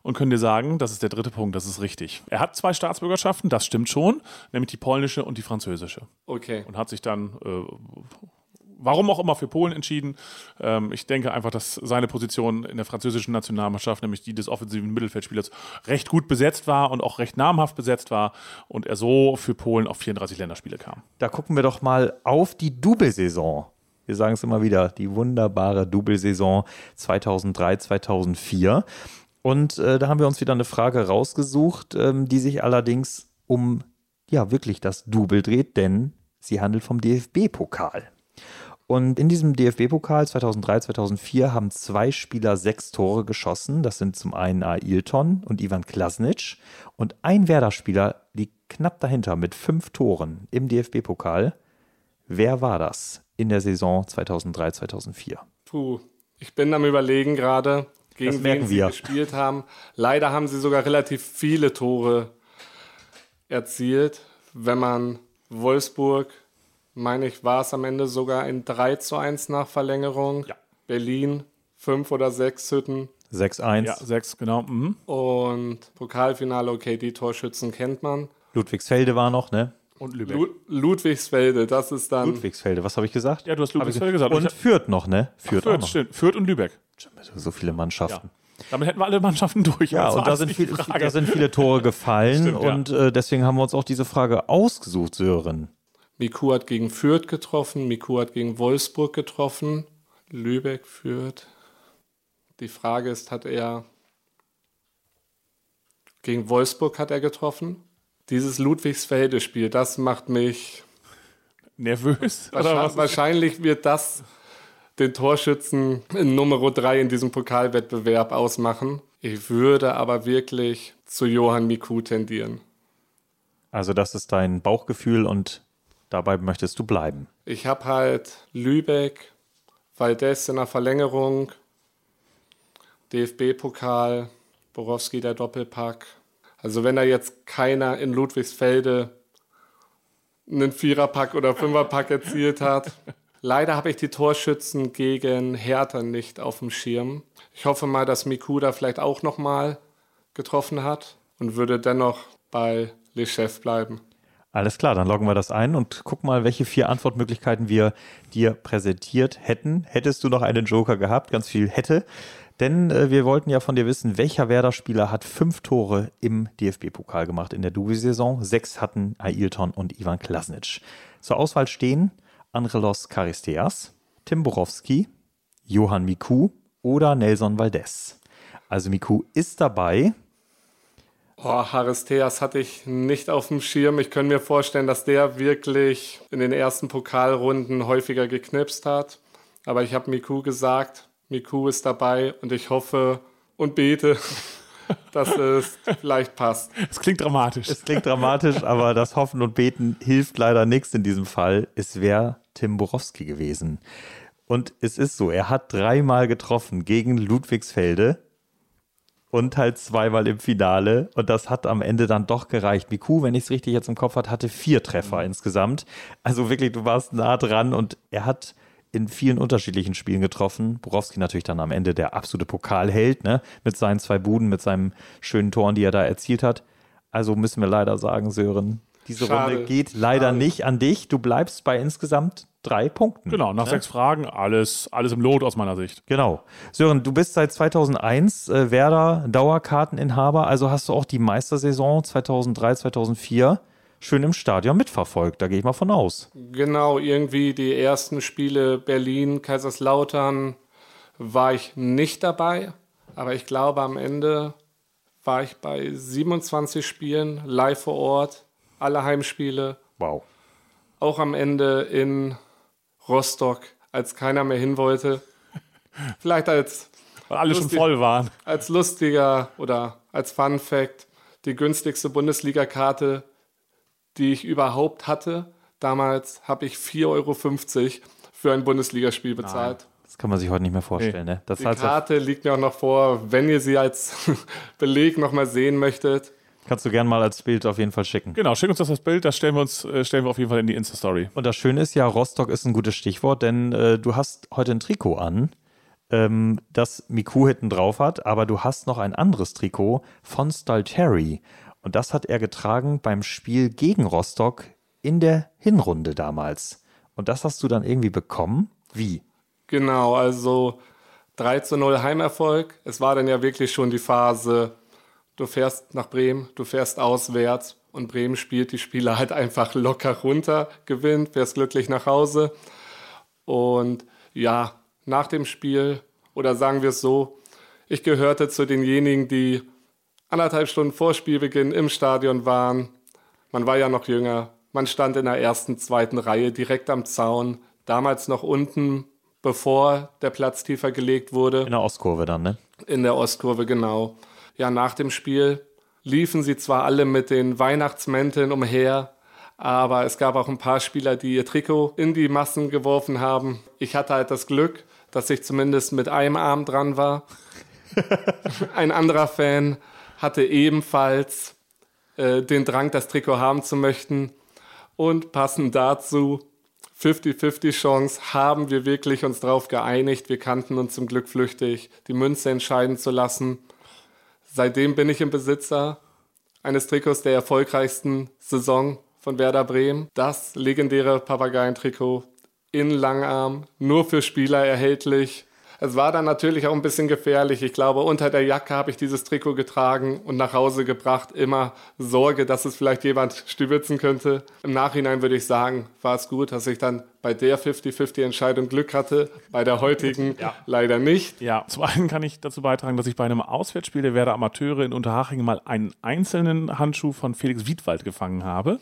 und können dir sagen, das ist der dritte Punkt, das ist richtig. Er hat zwei Staatsbürgerschaften, das stimmt schon, nämlich die polnische und die französische. Okay. Und hat sich dann, äh, warum auch immer, für Polen entschieden. Ähm, ich denke einfach, dass seine Position in der französischen Nationalmannschaft, nämlich die des offensiven Mittelfeldspielers, recht gut besetzt war und auch recht namhaft besetzt war und er so für Polen auf 34 Länderspiele kam. da gucken wir doch mal auf die Double-Saison. Wir sagen es immer wieder, die wunderbare Double-Saison 2003, 2004. Und äh, da haben wir uns wieder eine Frage rausgesucht, ähm, die sich allerdings um, ja, wirklich das Double dreht, denn sie handelt vom DFB-Pokal. Und in diesem DFB-Pokal 2003, 2004 haben zwei Spieler sechs Tore geschossen. Das sind zum einen Ailton und Ivan Klasnic. Und ein Werder-Spieler liegt knapp dahinter mit fünf Toren im DFB-Pokal. Wer war das in der Saison 2003, 2004? Puh, ich bin am Überlegen gerade, gegen wen sie wir. gespielt haben. Leider haben sie sogar relativ viele Tore erzielt. Wenn man Wolfsburg, meine ich, war es am Ende sogar ein 3 zu 1 nach Verlängerung. Ja. Berlin, fünf oder sechs Hütten. 6-1. Ja, sechs, genau. Mhm. Und Pokalfinale, okay, die Torschützen kennt man. Ludwigsfelde war noch, ne? Und Lübeck. Lu Ludwigsfelde, das ist dann. Ludwigsfelde, was habe ich gesagt? Ja, du hast Ludwigsfelde gesagt. Und Fürth noch, ne? Fürth, auch Fürth, noch. stimmt. Fürth und Lübeck. So viele Mannschaften. Damit hätten wir alle Mannschaften durch. Ja, war und da sind, viel, da sind viele Tore gefallen Stimmt, ja. und äh, deswegen haben wir uns auch diese Frage ausgesucht, Sören. Miku hat gegen Fürth getroffen, Miku hat gegen Wolfsburg getroffen, Lübeck, Fürth. Die Frage ist, hat er gegen Wolfsburg hat er getroffen? Dieses Ludwigsfelde-Spiel, das macht mich Nervös? Oder wahrscheinlich, was? wahrscheinlich wird das den Torschützen in Nummer 3 in diesem Pokalwettbewerb ausmachen. Ich würde aber wirklich zu Johann Miku tendieren. Also das ist dein Bauchgefühl und dabei möchtest du bleiben. Ich habe halt Lübeck, Valdez in der Verlängerung, DFB-Pokal, Borowski der Doppelpack. Also wenn da jetzt keiner in Ludwigsfelde einen Viererpack oder Fünferpack erzielt hat. Leider habe ich die Torschützen gegen Hertha nicht auf dem Schirm. Ich hoffe mal, dass Miku da vielleicht auch nochmal getroffen hat und würde dennoch bei Le Chef bleiben. Alles klar, dann loggen wir das ein und guck mal, welche vier Antwortmöglichkeiten wir dir präsentiert hätten. Hättest du noch einen Joker gehabt, ganz viel hätte. Denn äh, wir wollten ja von dir wissen, welcher Werder-Spieler hat fünf Tore im DFB-Pokal gemacht in der Double-Saison. Sechs hatten Ailton und Ivan Klasnic. Zur Auswahl stehen Andrelos Charisteas, Tim Borowski, Johann Miku oder Nelson Valdez. Also Miku ist dabei. Oh, Haristeas hatte ich nicht auf dem Schirm. Ich könnte mir vorstellen, dass der wirklich in den ersten Pokalrunden häufiger geknipst hat. Aber ich habe Miku gesagt, Miku ist dabei und ich hoffe und bete, dass es vielleicht passt. Es klingt dramatisch. Es klingt dramatisch, aber das Hoffen und Beten hilft leider nichts in diesem Fall. Es wäre Tim Borowski gewesen. Und es ist so, er hat dreimal getroffen gegen Ludwigsfelde und halt zweimal im Finale. Und das hat am Ende dann doch gereicht. Miku, wenn ich es richtig jetzt im Kopf hatte, hatte vier Treffer mhm. insgesamt. Also wirklich, du warst nah dran und er hat in vielen unterschiedlichen Spielen getroffen. Borowski natürlich dann am Ende der absolute Pokalheld, ne? Mit seinen zwei Buden, mit seinen schönen Toren, die er da erzielt hat. Also müssen wir leider sagen, Sören, diese Schade. Runde geht leider Schade. nicht an dich. Du bleibst bei insgesamt drei Punkten. Genau, nach ne? sechs Fragen alles, alles im Lot aus meiner Sicht. Genau. Sören, du bist seit 2001 äh, Werder Dauerkarteninhaber, also hast du auch die Meistersaison 2003, 2004 schön im Stadion mitverfolgt. Da gehe ich mal von aus. Genau, irgendwie die ersten Spiele Berlin, Kaiserslautern war ich nicht dabei. Aber ich glaube, am Ende war ich bei 27 Spielen live vor Ort, alle Heimspiele. Wow. Auch am Ende in Rostock, als keiner mehr hin wollte. Vielleicht als. Weil alle lustig, schon voll waren. Als lustiger oder als Fun Fact: die günstigste Bundesliga-Karte die ich überhaupt hatte. Damals habe ich 4,50 Euro für ein Bundesligaspiel bezahlt. Nein. Das kann man sich heute nicht mehr vorstellen. Ne? Das die Karte liegt mir auch noch vor, wenn ihr sie als Beleg nochmal sehen möchtet. Kannst du gerne mal als Bild auf jeden Fall schicken. Genau, schick uns das als Bild, das stellen wir uns, äh, stellen wir auf jeden Fall in die Insta-Story. Und das Schöne ist ja, Rostock ist ein gutes Stichwort, denn äh, du hast heute ein Trikot an, ähm, das Miku hinten drauf hat, aber du hast noch ein anderes Trikot von Stalteri. Und das hat er getragen beim Spiel gegen Rostock in der Hinrunde damals. Und das hast du dann irgendwie bekommen? Wie? Genau, also 3 zu 0 Heimerfolg. Es war dann ja wirklich schon die Phase, du fährst nach Bremen, du fährst auswärts und Bremen spielt die Spieler halt einfach locker runter, gewinnt, fährst glücklich nach Hause. Und ja, nach dem Spiel, oder sagen wir es so, ich gehörte zu denjenigen, die anderthalb Stunden vor Spielbeginn im Stadion waren. Man war ja noch jünger. Man stand in der ersten, zweiten Reihe direkt am Zaun. Damals noch unten, bevor der Platz tiefer gelegt wurde. In der Ostkurve dann, ne? In der Ostkurve, genau. Ja, nach dem Spiel liefen sie zwar alle mit den Weihnachtsmänteln umher, aber es gab auch ein paar Spieler, die ihr Trikot in die Massen geworfen haben. Ich hatte halt das Glück, dass ich zumindest mit einem Arm dran war. ein anderer Fan hatte ebenfalls äh, den Drang, das Trikot haben zu möchten. Und passend dazu 50-50 Chance, haben wir wirklich uns darauf geeinigt. Wir kannten uns zum Glück flüchtig, die Münze entscheiden zu lassen. Seitdem bin ich im Besitzer eines Trikots der erfolgreichsten Saison von Werder Bremen. Das legendäre Papageientrikot in Langarm, nur für Spieler erhältlich. Es war dann natürlich auch ein bisschen gefährlich. Ich glaube, unter der Jacke habe ich dieses Trikot getragen und nach Hause gebracht. Immer Sorge, dass es vielleicht jemand stübitzen könnte. Im Nachhinein würde ich sagen, war es gut, dass ich dann bei der 50-50-Entscheidung Glück hatte, bei der heutigen ja. leider nicht. Ja, zum einen kann ich dazu beitragen, dass ich bei einem Auswärtsspiel der Werder Amateure in Unterhaching mal einen einzelnen Handschuh von Felix Wiedwald gefangen habe.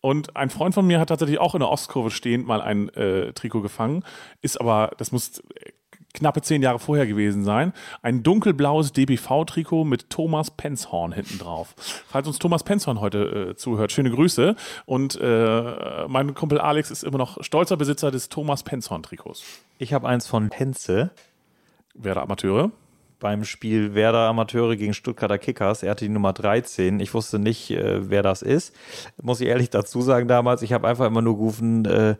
Und ein Freund von mir hat tatsächlich auch in der Ostkurve stehend mal ein äh, Trikot gefangen, ist aber, das muss knappe zehn Jahre vorher gewesen sein. Ein dunkelblaues DBV-Trikot mit Thomas Penzhorn hinten drauf. Falls uns Thomas Penzhorn heute äh, zuhört, schöne Grüße. Und äh, mein Kumpel Alex ist immer noch stolzer Besitzer des Thomas Penzhorn-Trikots. Ich habe eins von Penze. Wäre Amateure. beim Spiel Werder Amateure gegen Stuttgarter Kickers. Er hatte die Nummer 13. Ich wusste nicht, äh, wer das ist. Muss ich ehrlich dazu sagen damals. Ich habe einfach immer nur gerufen, äh,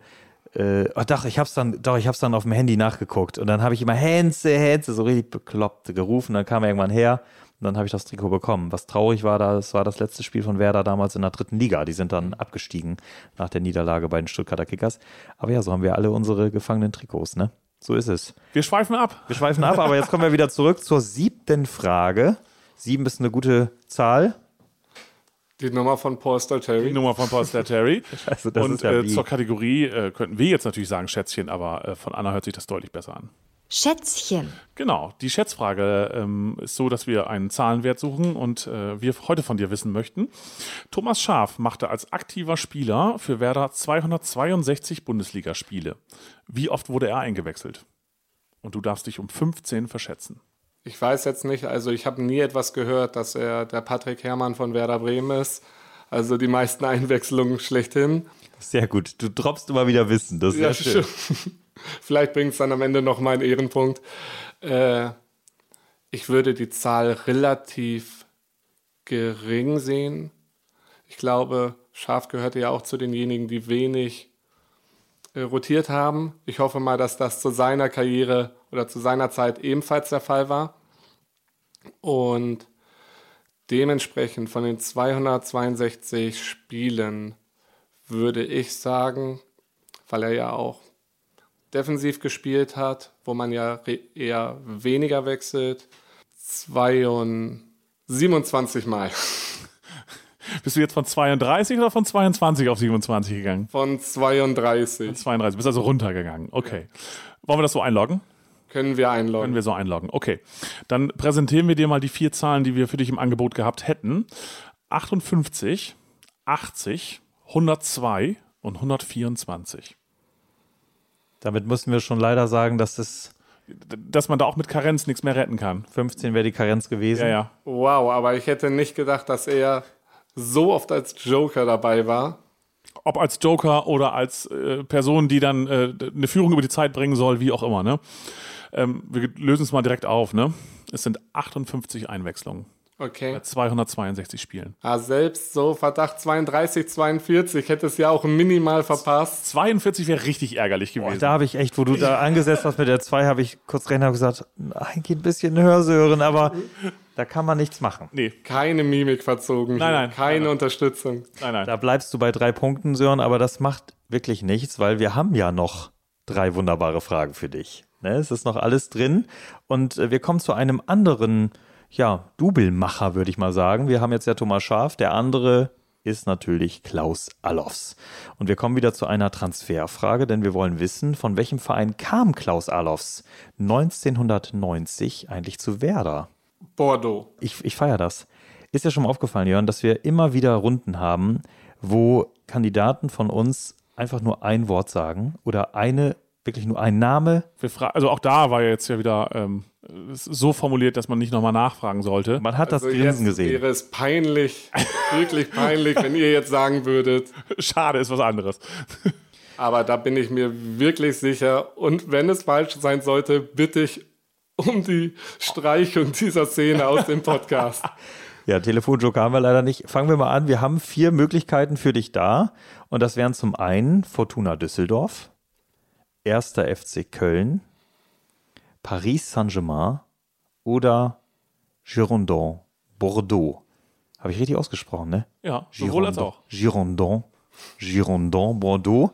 äh, oh, doch, ich hab's dann, doch, ich hab's dann auf dem Handy nachgeguckt. Und dann habe ich immer Hänse, Hänse, so richtig bekloppt gerufen. Dann kam er irgendwann her und dann habe ich das Trikot bekommen. Was traurig war, das war das letzte Spiel von Werder damals in der dritten Liga. Die sind dann abgestiegen nach der Niederlage bei den Stuttgarter Kickers. Aber ja, so haben wir alle unsere gefangenen Trikots, ne? So ist es. Wir schweifen ab. Wir schweifen ab, aber jetzt kommen wir wieder zurück zur siebten Frage. Sieben ist eine gute Zahl. Die Nummer von Paul Die Stalteri. Nummer von Paul Terry. Also Und ist ja äh, zur Kategorie äh, könnten wir jetzt natürlich sagen Schätzchen, aber äh, von Anna hört sich das deutlich besser an. Schätzchen. Genau, die Schätzfrage ähm, ist so, dass wir einen Zahlenwert suchen und äh, wir heute von dir wissen möchten. Thomas Schaaf machte als aktiver Spieler für Werder 262 Bundesligaspiele. Wie oft wurde er eingewechselt? Und du darfst dich um 15 verschätzen. Ich weiß jetzt nicht, also ich habe nie etwas gehört, dass er der Patrick Herrmann von Werder Bremen ist. Also die meisten Einwechslungen schlechthin. Sehr gut. Du droppst immer wieder Wissen. Das ist Ja, schön. Vielleicht bringt es dann am Ende noch mal einen Ehrenpunkt. Äh, ich würde die Zahl relativ gering sehen. Ich glaube, Schaf gehörte ja auch zu denjenigen, die wenig äh, rotiert haben. Ich hoffe mal, dass das zu seiner Karriere oder zu seiner Zeit ebenfalls der Fall war. Und dementsprechend von den 262 Spielen würde ich sagen, weil er ja auch defensiv gespielt hat, wo man ja eher weniger wechselt, 22, 27 Mal Bist du jetzt von 32 oder von 22 auf 27 gegangen? von 32 32, bist also runtergegangen. Okay. Wollen wir das so einloggen? Können wir Können einloggen. wir so einloggen. Okay. Dann präsentieren wir dir mal die vier Zahlen, die wir für dich im Angebot gehabt hätten. 58, 80, 102 und 124. Damit müssen wir schon leider sagen, dass es Dass man da auch mit Karenz nichts mehr retten kann. 15 wäre die Karenz gewesen. Ja, ja. Wow, aber ich hätte nicht gedacht, dass er so oft als Joker dabei war. Ob als Joker oder als äh, Person, die dann äh, eine Führung über die Zeit bringen soll, wie auch immer. Ne? Ähm, wir lösen es mal direkt auf. Ne? Es sind 58 Einwechslungen Okay. bei 262 Spielen. Ah, selbst so Verdacht 32, 42 hätte es ja auch minimal verpasst. 42 wäre richtig ärgerlich gewesen. Da habe ich echt, wo du da angesetzt hast mit der 2, habe ich kurz rein und gesagt, eigentlich ein bisschen Hörsören, aber da kann man nichts machen. nee, Keine Mimik verzogen. Nein, nein, Keine nein, nein. Unterstützung. nein, nein. Da bleibst du bei drei Punkten, Sören, aber das macht wirklich nichts, weil wir haben ja noch drei wunderbare Fragen für dich. Ne? Es ist noch alles drin und äh, wir kommen zu einem anderen, ja, Doublemacher, würde ich mal sagen. Wir haben jetzt ja Thomas Schaf, der andere ist natürlich Klaus Allofs. Und wir kommen wieder zu einer Transferfrage, denn wir wollen wissen, von welchem Verein kam Klaus Allofs 1990 eigentlich zu Werder? Bordeaux. ich, ich feiere das. Ist ja schon mal aufgefallen, Jörn, dass wir immer wieder Runden haben, wo Kandidaten von uns einfach nur ein Wort sagen oder eine, wirklich nur ein Name. Also auch da war ja jetzt ja wieder ähm, so formuliert, dass man nicht nochmal nachfragen sollte. Man hat das Also Grinsen jetzt gesehen. wäre es peinlich, wirklich peinlich, wenn ihr jetzt sagen würdet. Schade, ist was anderes. Aber da bin ich mir wirklich sicher. Und wenn es falsch sein sollte, bitte ich um die Streichung dieser Szene aus dem Podcast. Ja, Telefonjoker haben wir leider nicht. Fangen wir mal an. Wir haben vier Möglichkeiten für dich da. Und das wären zum einen Fortuna Düsseldorf, 1. FC Köln, Paris Saint-Germain oder Girondin Bordeaux. Habe ich richtig ausgesprochen, ne? Ja, sowohl als auch. Girondin, Girondin Bordeaux.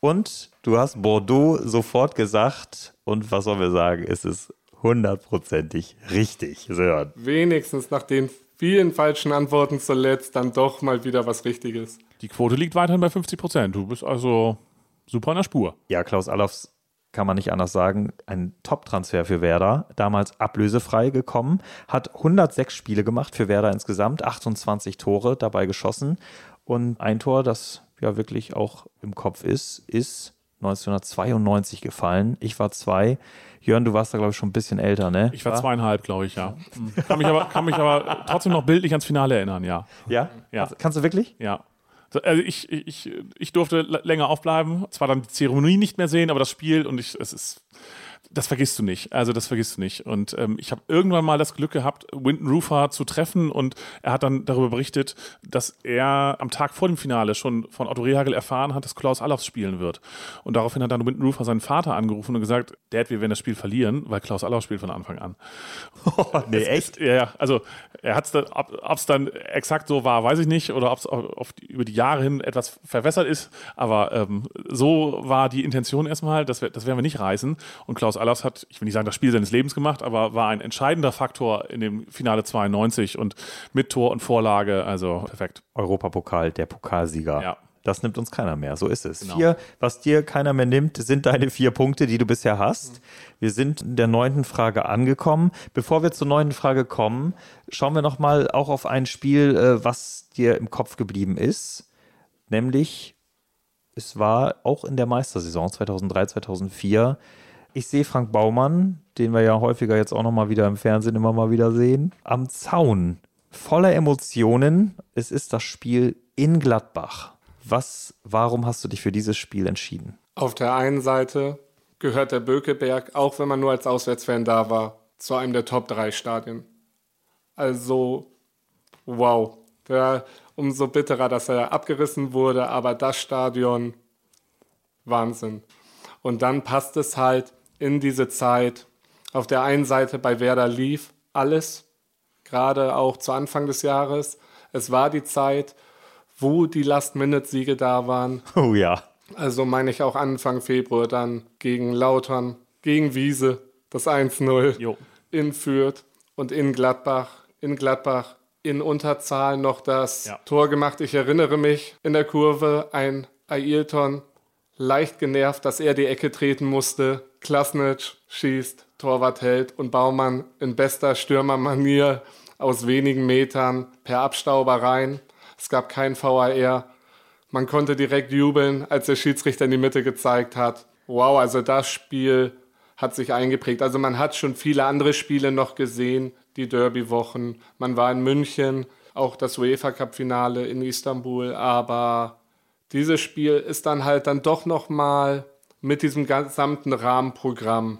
Und du hast Bordeaux sofort gesagt. Und was sollen wir sagen? Es ist hundertprozentig richtig, Sören. Wenigstens nach den vielen falschen Antworten zuletzt dann doch mal wieder was Richtiges. Die Quote liegt weiterhin bei 50 Prozent. Du bist also super in der Spur. Ja, Klaus Allofs kann man nicht anders sagen, ein Top-Transfer für Werder, damals ablösefrei gekommen, hat 106 Spiele gemacht für Werder insgesamt, 28 Tore dabei geschossen und ein Tor, das ja wirklich auch im Kopf ist, ist 1992 gefallen. Ich war zwei. Jörn, du warst da, glaube ich, schon ein bisschen älter, ne? Ich war zweieinhalb, glaube ich, ja. Kann mich, aber, kann mich aber trotzdem noch bildlich ans Finale erinnern, ja. Ja? Ja. Kannst, kannst du wirklich? Ja. Also ich, ich, ich durfte länger aufbleiben, zwar dann die Zeremonie nicht mehr sehen, aber das Spiel und ich, es ist, das vergisst du nicht. Also das vergisst du nicht. Und ähm, ich habe irgendwann mal das Glück gehabt, Winton Rufer zu treffen und er hat dann darüber berichtet, dass er am Tag vor dem Finale schon von Otto Rehagel erfahren hat, dass Klaus Allofs spielen wird. Und daraufhin hat dann Winton Rufer seinen Vater angerufen und gesagt, Dad, wir werden das Spiel verlieren, weil Klaus Allofs spielt von Anfang an. Oh, nee, echt? Ja, ja. Also er hat es dann, ob es dann exakt so war, weiß ich nicht, oder ob es über die Jahre hin etwas verwässert ist. Aber ähm, so war die Intention erstmal, das, das werden wir nicht reißen. Und Klaus Allers hat, ich will nicht sagen, das Spiel seines Lebens gemacht, aber war ein entscheidender Faktor in dem Finale 92 und mit Tor und Vorlage, also perfekt. Europapokal, der Pokalsieger. Ja. Das nimmt uns keiner mehr. So ist es. Genau. Vier, was dir keiner mehr nimmt, sind deine vier Punkte, die du bisher hast. Wir sind in der neunten Frage angekommen. Bevor wir zur neunten Frage kommen, schauen wir nochmal auch auf ein Spiel, äh, was dir im Kopf geblieben ist. Nämlich, es war auch in der Meistersaison 2003, 2004. Ich sehe Frank Baumann, den wir ja häufiger jetzt auch nochmal wieder im Fernsehen immer mal wieder sehen, am Zaun. Voller Emotionen. Es ist das Spiel in Gladbach. Was, warum hast du dich für dieses Spiel entschieden? Auf der einen Seite gehört der Bökeberg, auch wenn man nur als Auswärtsfan da war, zu einem der Top 3 Stadien. Also, wow. Der, umso bitterer, dass er abgerissen wurde, aber das Stadion, Wahnsinn. Und dann passt es halt in diese Zeit. Auf der einen Seite bei Werder lief alles, gerade auch zu Anfang des Jahres. Es war die Zeit, wo die Last-Minute-Siege da waren. Oh ja. Also meine ich auch Anfang Februar dann gegen Lautern, gegen Wiese, das 1-0 Jo. in Fürth und in Gladbach. In Gladbach in Unterzahl noch das Ja. Tor gemacht. Ich erinnere mich in der Kurve ein Ailton leicht genervt, dass er die Ecke treten musste. Klasnic schießt, Torwart hält und Baumann in bester Stürmermanier aus wenigen Metern per Abstauber rein. Es gab kein VAR. Man konnte direkt jubeln, als der Schiedsrichter in die Mitte gezeigt hat. Wow, also das Spiel hat sich eingeprägt. Also man hat schon viele andere Spiele noch gesehen, die Derby-Wochen. Man war in München, auch das UEFA Cup-Finale in Istanbul, aber dieses Spiel ist dann halt dann doch noch mal mit diesem gesamten Rahmenprogramm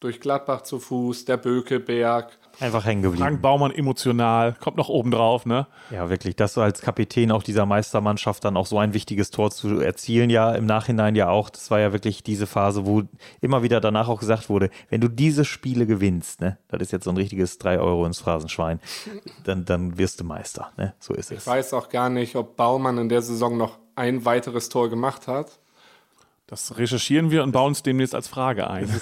durch Gladbach zu Fuß, der Bökeberg, Einfach hängen geblieben. Frank Baumann emotional, kommt noch oben drauf, ne? Ja, wirklich, dass du als Kapitän auch dieser Meistermannschaft dann auch so ein wichtiges Tor zu erzielen, ja, im Nachhinein ja auch. Das war ja wirklich diese Phase, wo immer wieder danach auch gesagt wurde, wenn du diese Spiele gewinnst, ne, das ist jetzt so ein richtiges 3 Euro ins Phrasenschwein, dann, dann wirst du Meister, ne? So ist Ich es. weiß auch gar nicht, ob Baumann in der Saison noch ein weiteres Tor gemacht hat. Das recherchieren wir und bauen es demnächst als Frage ein.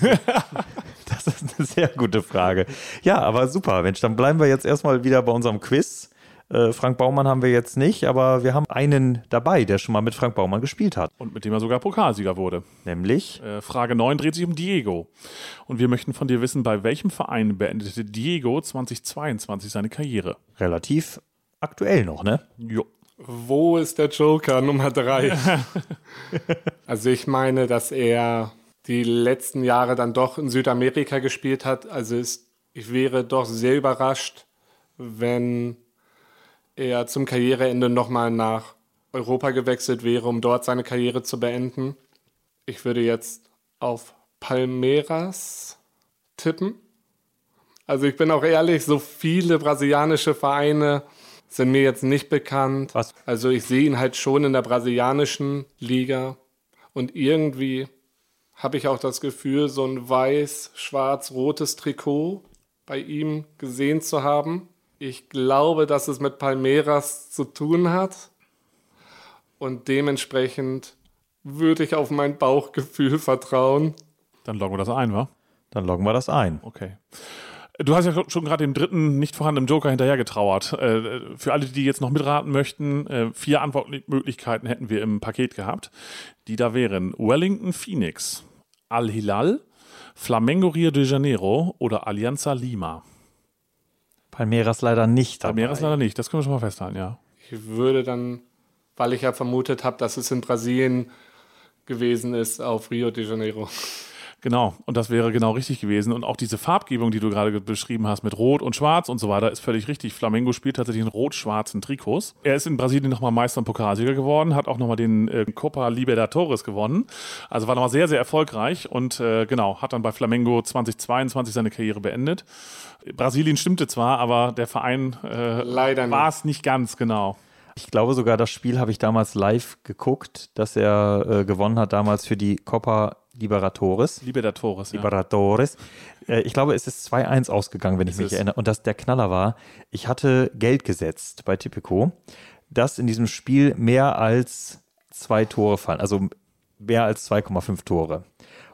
Das ist eine sehr gute Frage. Ja, aber super, Mensch, dann bleiben wir jetzt erstmal wieder bei unserem Quiz. Äh, Frank Baumann haben wir jetzt nicht, aber wir haben einen dabei, der schon mal mit Frank Baumann gespielt hat. Und mit dem er sogar Pokalsieger wurde. Nämlich Äh, Frage 9 dreht sich um Diego. Und wir möchten von dir wissen, bei welchem Verein beendete Diego 2022 seine Karriere? relativ aktuell noch, ne? Jo. Wo ist der Joker Nummer drei? also ich meine, dass er die letzten Jahre dann doch in Südamerika gespielt hat. Also es, ich wäre doch sehr überrascht, wenn er zum Karriereende nochmal nach Europa gewechselt wäre, um dort seine Karriere zu beenden. Ich würde jetzt auf Palmeiras tippen. Also ich bin auch ehrlich, so viele brasilianische Vereine sind mir jetzt nicht bekannt. Was? Also ich sehe ihn halt schon in der brasilianischen Liga und irgendwie habe ich auch das Gefühl, so ein weiß-schwarz-rotes Trikot bei ihm gesehen zu haben. Ich glaube, dass es mit Palmeiras zu tun hat und dementsprechend würde ich auf mein Bauchgefühl vertrauen. Dann loggen wir das ein, wa? Dann loggen wir das ein. Okay. Du hast ja schon gerade dem dritten nicht vorhandenen Joker hinterher getrauert. Äh, Für alle, die jetzt noch mitraten möchten, äh, vier Antwortmöglichkeiten hätten wir im Paket gehabt, die da wären Wellington Phoenix, Al-Hilal, Flamengo Rio de Janeiro oder Alianza Lima. Palmeiras leider nicht dabei. Palmeiras leider nicht, das können wir schon mal festhalten, ja. Ich würde dann, weil ich ja vermutet habe, dass es in Brasilien gewesen ist, auf Rio de Janeiro. Genau, und das wäre genau richtig gewesen. Und auch diese Farbgebung, die du gerade beschrieben hast mit Rot und Schwarz und so weiter, ist völlig richtig. Flamengo spielt tatsächlich in rot-schwarzen Trikots. Er ist in Brasilien nochmal Meister und Pokalsieger geworden, hat auch nochmal den äh, Copa Libertadores gewonnen. Also war nochmal sehr, sehr erfolgreich und äh, genau, hat dann bei Flamengo 2022 seine Karriere beendet. Brasilien stimmte zwar, aber der Verein äh, war es nicht ganz genau. Ich glaube sogar, das Spiel habe ich damals live geguckt, dass er äh, gewonnen hat damals für die Copa Liberatores. Liberatores, ja. Liberatores. Äh, ich glaube, es ist 2-1 ausgegangen, wenn ich mich erinnere. Und das der Knaller war, ich hatte Geld gesetzt bei Tipico, dass in diesem Spiel mehr als zwei Tore fallen. Also mehr als 2,5 Tore.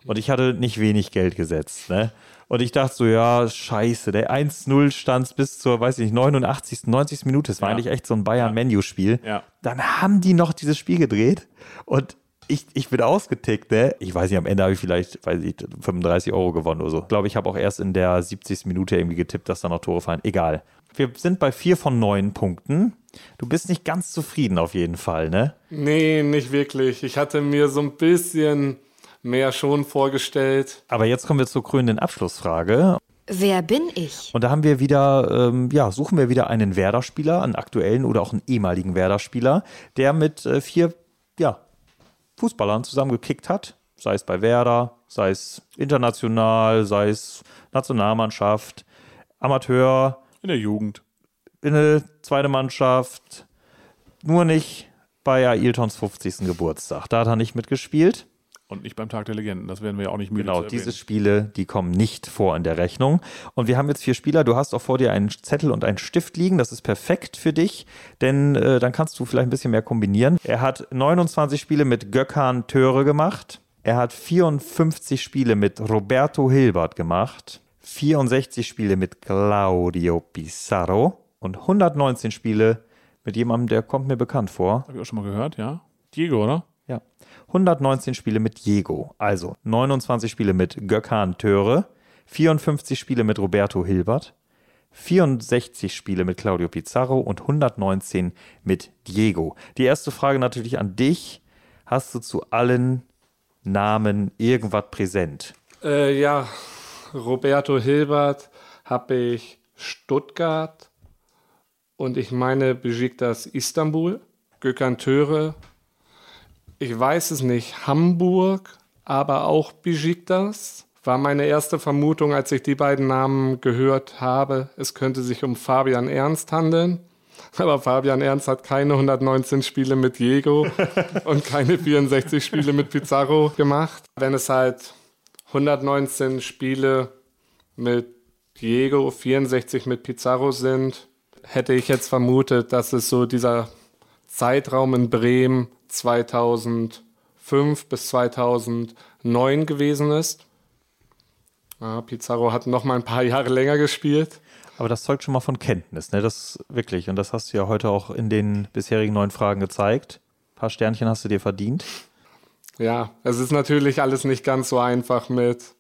Und ich hatte nicht wenig Geld gesetzt. Ne? Und ich dachte so, ja, scheiße, der 1-0 stand bis zur, weiß ich nicht, 89., 90. Minute. Es war ja. eigentlich echt so ein Bayern-Menu-Spiel. Ja. Dann haben die noch dieses Spiel gedreht und ich, ich bin ausgetickt, ne? Ich weiß nicht, am Ende habe ich vielleicht, weiß ich, 35 Euro gewonnen oder so. Ich glaube, ich habe auch erst in der 70. Minute irgendwie getippt, dass da noch Tore fallen. Egal. Wir sind bei vier von neun Punkten. Du bist nicht ganz zufrieden auf jeden Fall, ne? Nee, nicht wirklich. Ich hatte mir so ein bisschen mehr schon vorgestellt. Aber jetzt kommen wir zur krönenden Abschlussfrage. Wer bin ich? Und da haben wir wieder, ähm, ja, suchen wir wieder einen Werder-Spieler, einen aktuellen oder auch einen ehemaligen Werder-Spieler, der mit äh, vier, ja, Fußballern zusammengekickt hat, sei es bei Werder, sei es international, sei es Nationalmannschaft, Amateur. In der Jugend. In der zweiten Mannschaft. Nur nicht bei Ailtons 50. Geburtstag. Da hat er nicht mitgespielt. Und nicht beim Tag der Legenden, das werden wir ja auch nicht müde Genau, diese Spiele, die kommen nicht vor in der Rechnung. Und wir haben jetzt vier Spieler. Du hast auch vor dir einen Zettel und einen Stift liegen. Das ist perfekt für dich, denn äh, dann kannst du vielleicht ein bisschen mehr kombinieren. Er hat 29 Spiele mit Gökhan Töre gemacht. Er hat 54 Spiele mit Roberto Hilbert gemacht. 64 Spiele mit Claudio Pizarro und 119 Spiele mit jemandem, der kommt mir bekannt vor. Habe ich auch schon mal gehört, ja. Diego, oder? 119 Spiele mit Diego, also 29 Spiele mit Gökhan Töre, 54 Spiele mit Roberto Hilbert, 64 Spiele mit Claudio Pizarro und 119 mit Diego. Die erste Frage natürlich an dich. Hast du zu allen Namen irgendwas präsent? Äh, ja, Roberto Hilbert habe ich Stuttgart und ich meine Besiktas Istanbul. Gökhan Töre ich weiß es nicht, Hamburg, aber auch Besiktas. War meine erste Vermutung, als ich die beiden Namen gehört habe, es könnte sich um Fabian Ernst handeln. Aber Fabian Ernst hat keine 119 Spiele mit Diego und keine 64 Spiele mit Pizarro gemacht. Wenn es halt 119 Spiele mit Diego, 64 mit Pizarro sind, hätte ich jetzt vermutet, dass es so dieser Zeitraum in Bremen 2005 bis 2009 gewesen ist. Ja, Pizarro hat noch mal ein paar Jahre länger gespielt. Aber das zeugt schon mal von Kenntnis, ne? Das wirklich. Und das hast du ja heute auch in den bisherigen neun Fragen gezeigt. Ein paar Sternchen hast du dir verdient. Ja, es ist natürlich alles nicht ganz so einfach mit,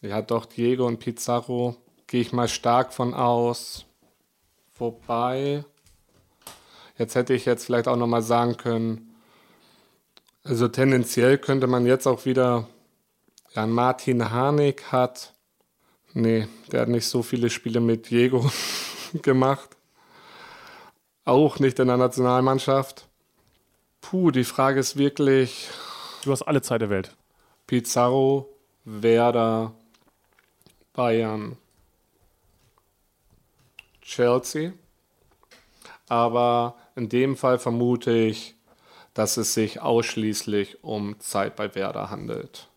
ja, doch, Diego und Pizarro gehe ich mal stark von aus. Wobei, jetzt hätte ich jetzt vielleicht auch noch mal sagen können, also tendenziell könnte man jetzt auch wieder, ja, Martin Harnik hat, nee, der hat nicht so viele Spiele mit Diego gemacht. Auch nicht in der Nationalmannschaft. Puh, die Frage ist wirklich. Du hast alle Zeit der Welt. Pizarro, Werder, Bayern, Chelsea. Aber in dem Fall vermute ich dass es sich ausschließlich um Zeit bei Werder handelt.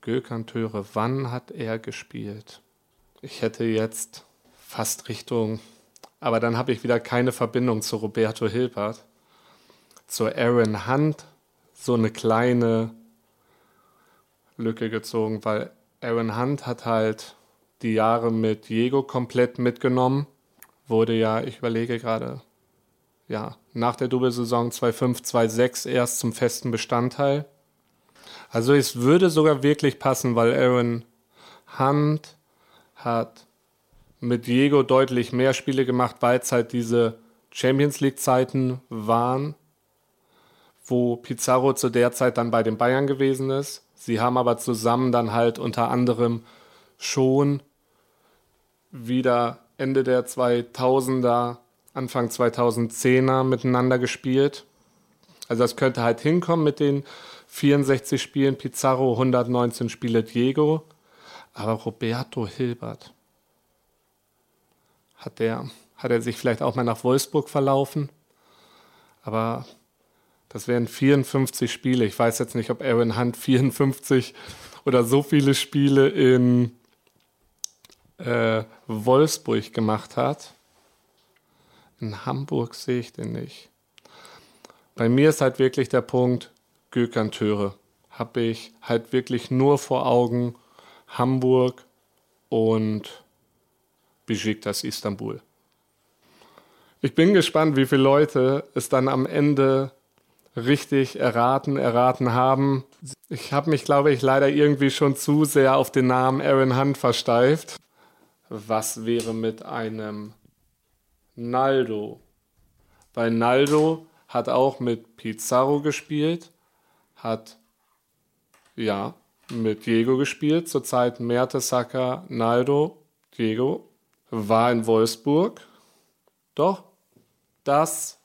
Gökhan Töre, wann hat er gespielt? Ich hätte jetzt fast Richtung, aber dann habe ich wieder keine Verbindung zu Roberto Hilbert. Zu Aaron Hunt so eine kleine Lücke gezogen, weil Aaron Hunt hat halt die Jahre mit Diego komplett mitgenommen. Wurde ja, ich überlege gerade, ja, nach der Doppelsaison 2.5, 2.6 erst zum festen Bestandteil. Also es würde sogar wirklich passen, weil Aaron Hunt hat mit Diego deutlich mehr Spiele gemacht, weil es halt diese Champions League-Zeiten waren, wo Pizarro zu der Zeit dann bei den Bayern gewesen ist. Sie haben aber zusammen dann halt unter anderem schon wieder Ende der 2000er, Anfang 2010er miteinander gespielt. Also das könnte halt hinkommen mit den 64 Spielen Pizarro, 119 Spiele Diego. Aber Roberto Hilbert, hat, der, hat er sich vielleicht auch mal nach Wolfsburg verlaufen? Aber das wären 54 Spiele. Ich weiß jetzt nicht, ob Aaron Hunt 54 oder so viele Spiele in äh, Wolfsburg gemacht hat. In Hamburg sehe ich den nicht. Bei mir ist halt wirklich der Punkt, Gökhan Töre. Habe ich halt wirklich nur vor Augen Hamburg und Besiktas Istanbul. Ich bin gespannt, wie viele Leute es dann am Ende richtig erraten, erraten haben. Ich habe mich, glaube ich, leider irgendwie schon zu sehr auf den Namen Aaron Hunt versteift. Was wäre mit einem Naldo? Weil Naldo hat auch mit Pizarro gespielt, hat ja mit Diego gespielt, zurzeit Mertesacker, Naldo, Diego, war in Wolfsburg. Doch, das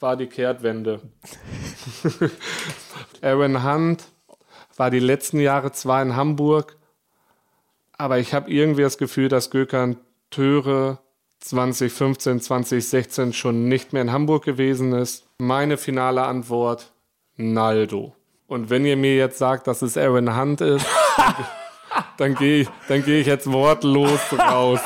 war die Kehrtwende. Aaron Hunt war die letzten Jahre zwar in Hamburg, aber ich habe irgendwie das Gefühl, dass Gökhan Töre 2015, 2016 schon nicht mehr in Hamburg gewesen ist. Meine finale Antwort, Naldo. Und wenn ihr mir jetzt sagt, dass es Aaron Hunt ist, dann gehe dann geh ich jetzt wortlos raus.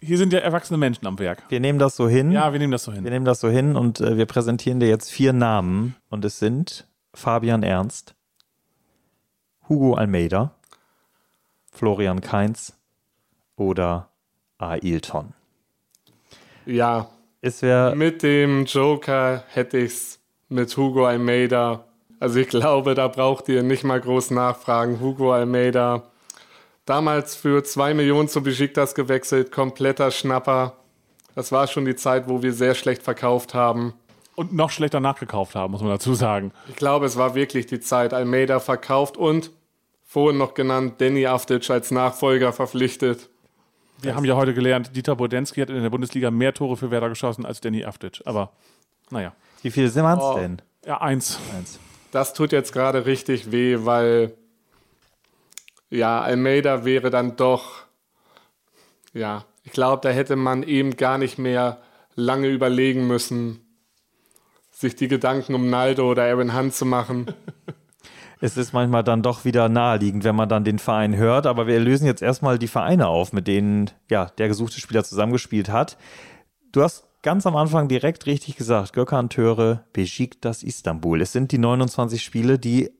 Hier sind ja erwachsene Menschen am Werk. Wir nehmen das so hin. Ja, wir nehmen das so hin. Wir nehmen das so hin und äh, wir präsentieren dir jetzt vier Namen. Und es sind Fabian Ernst, Hugo Almeida, Florian Kainz oder Ailton. Ja. Es wäre. Mit dem Joker hätte ich es mit Hugo Almeida. Also ich glaube, da braucht ihr nicht mal groß nachfragen. Hugo Almeida Damals für zwei Millionen zu Besiktas gewechselt, kompletter Schnapper. Das war schon die Zeit, wo wir sehr schlecht verkauft haben. Und noch schlechter nachgekauft haben, muss man dazu sagen. Ich glaube, es war wirklich die Zeit. Almeida verkauft und vorhin noch genannt Danny Aftic als Nachfolger verpflichtet. Wir haben ja heute gelernt, Dieter Bodensky hat in der Bundesliga mehr Tore für Werder geschossen als Danny Aftic. Aber naja. Wie viele sind es Oh. denn? Ja, eins. Eins. Das tut jetzt gerade richtig weh, weil ja, Almeida wäre dann doch, ja, ich glaube, da hätte man eben gar nicht mehr lange überlegen müssen, sich die Gedanken um Naldo oder Aaron Hunt zu machen. Es ist manchmal dann doch wieder naheliegend, wenn man dann den Verein hört. Aber wir lösen jetzt erstmal die Vereine auf, mit denen ja, der gesuchte Spieler zusammengespielt hat. Du hast ganz am Anfang direkt richtig gesagt, Gökhan Töre, Besiktas Istanbul. Es sind die 29 Spiele, die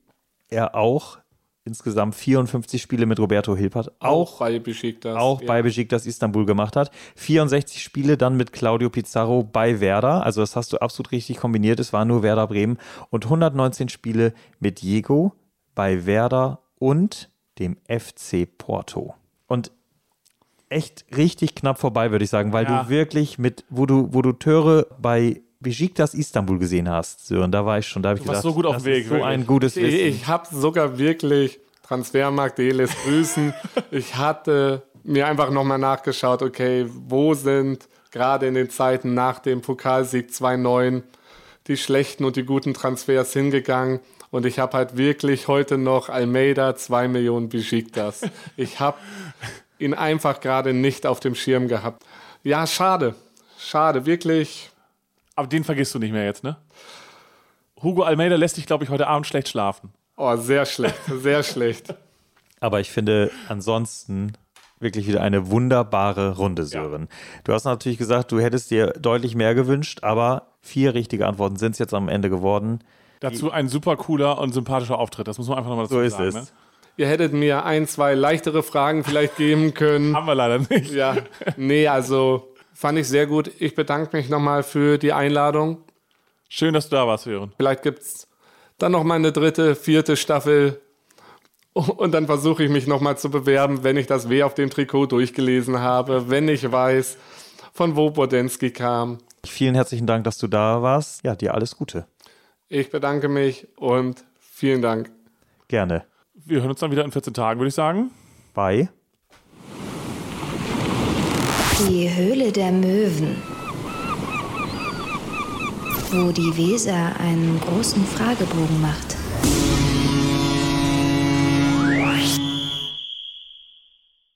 er auch insgesamt 54 Spiele mit Roberto Hilpert auch, bei Besiktas. auch ja. bei Besiktas Istanbul gemacht hat. 64 Spiele dann mit Claudio Pizarro bei Werder. Also das hast du absolut richtig kombiniert. Es war nur Werder Bremen. Und 119 Spiele mit Diego bei Werder und dem FC Porto. Und echt richtig knapp vorbei, würde ich sagen, weil Ja. du wirklich mit, wo du, wo du Töre bei Besiktas Istanbul gesehen hast, Sören, da war ich schon, da habe ich Du warst gedacht, so gut auf das dem Weg, ist so wirklich. ein gutes Ich, Wissen. ich habe sogar wirklich Transfermarkt Deles grüßen. ich hatte mir einfach nochmal nachgeschaut, okay, wo sind gerade in den Zeiten nach dem Pokalsieg 2-9 die schlechten und die guten Transfers hingegangen. Und ich habe halt wirklich heute noch Almeida 2 Millionen Besiktas. Ich habe ihn einfach gerade nicht auf dem Schirm gehabt. Ja, schade. Schade, wirklich. Aber den vergisst du nicht mehr jetzt, ne? Hugo Almeida lässt dich, glaube ich, heute Abend schlecht schlafen. Oh, sehr schlecht, sehr schlecht. Aber ich finde ansonsten wirklich wieder eine wunderbare Runde, Sören. Du hast natürlich gesagt, du hättest dir deutlich mehr gewünscht, aber vier richtige Antworten sind es jetzt am Ende geworden. Dazu ein super cooler und sympathischer Auftritt. Das muss man einfach nochmal dazu So ist sagen. es. Ne? Ihr hättet mir ein, zwei leichtere Fragen vielleicht geben können. Haben wir leider nicht. Ja, nee, also fand ich sehr gut. Ich bedanke mich nochmal für die Einladung. Schön, dass du da warst, Sören. Vielleicht gibt es dann noch mal eine dritte, vierte Staffel. Und dann versuche ich mich nochmal zu bewerben, wenn ich das W auf dem Trikot durchgelesen habe, wenn ich weiß, von wo Bodensky kam. Vielen herzlichen Dank, dass du da warst. Ja, dir alles Gute. Ich bedanke mich und vielen Dank. Gerne. Wir hören uns dann wieder in 14 Tagen, würde ich sagen. Bei Die Höhle der Möwen. Wo die Weser einen großen Fragebogen macht.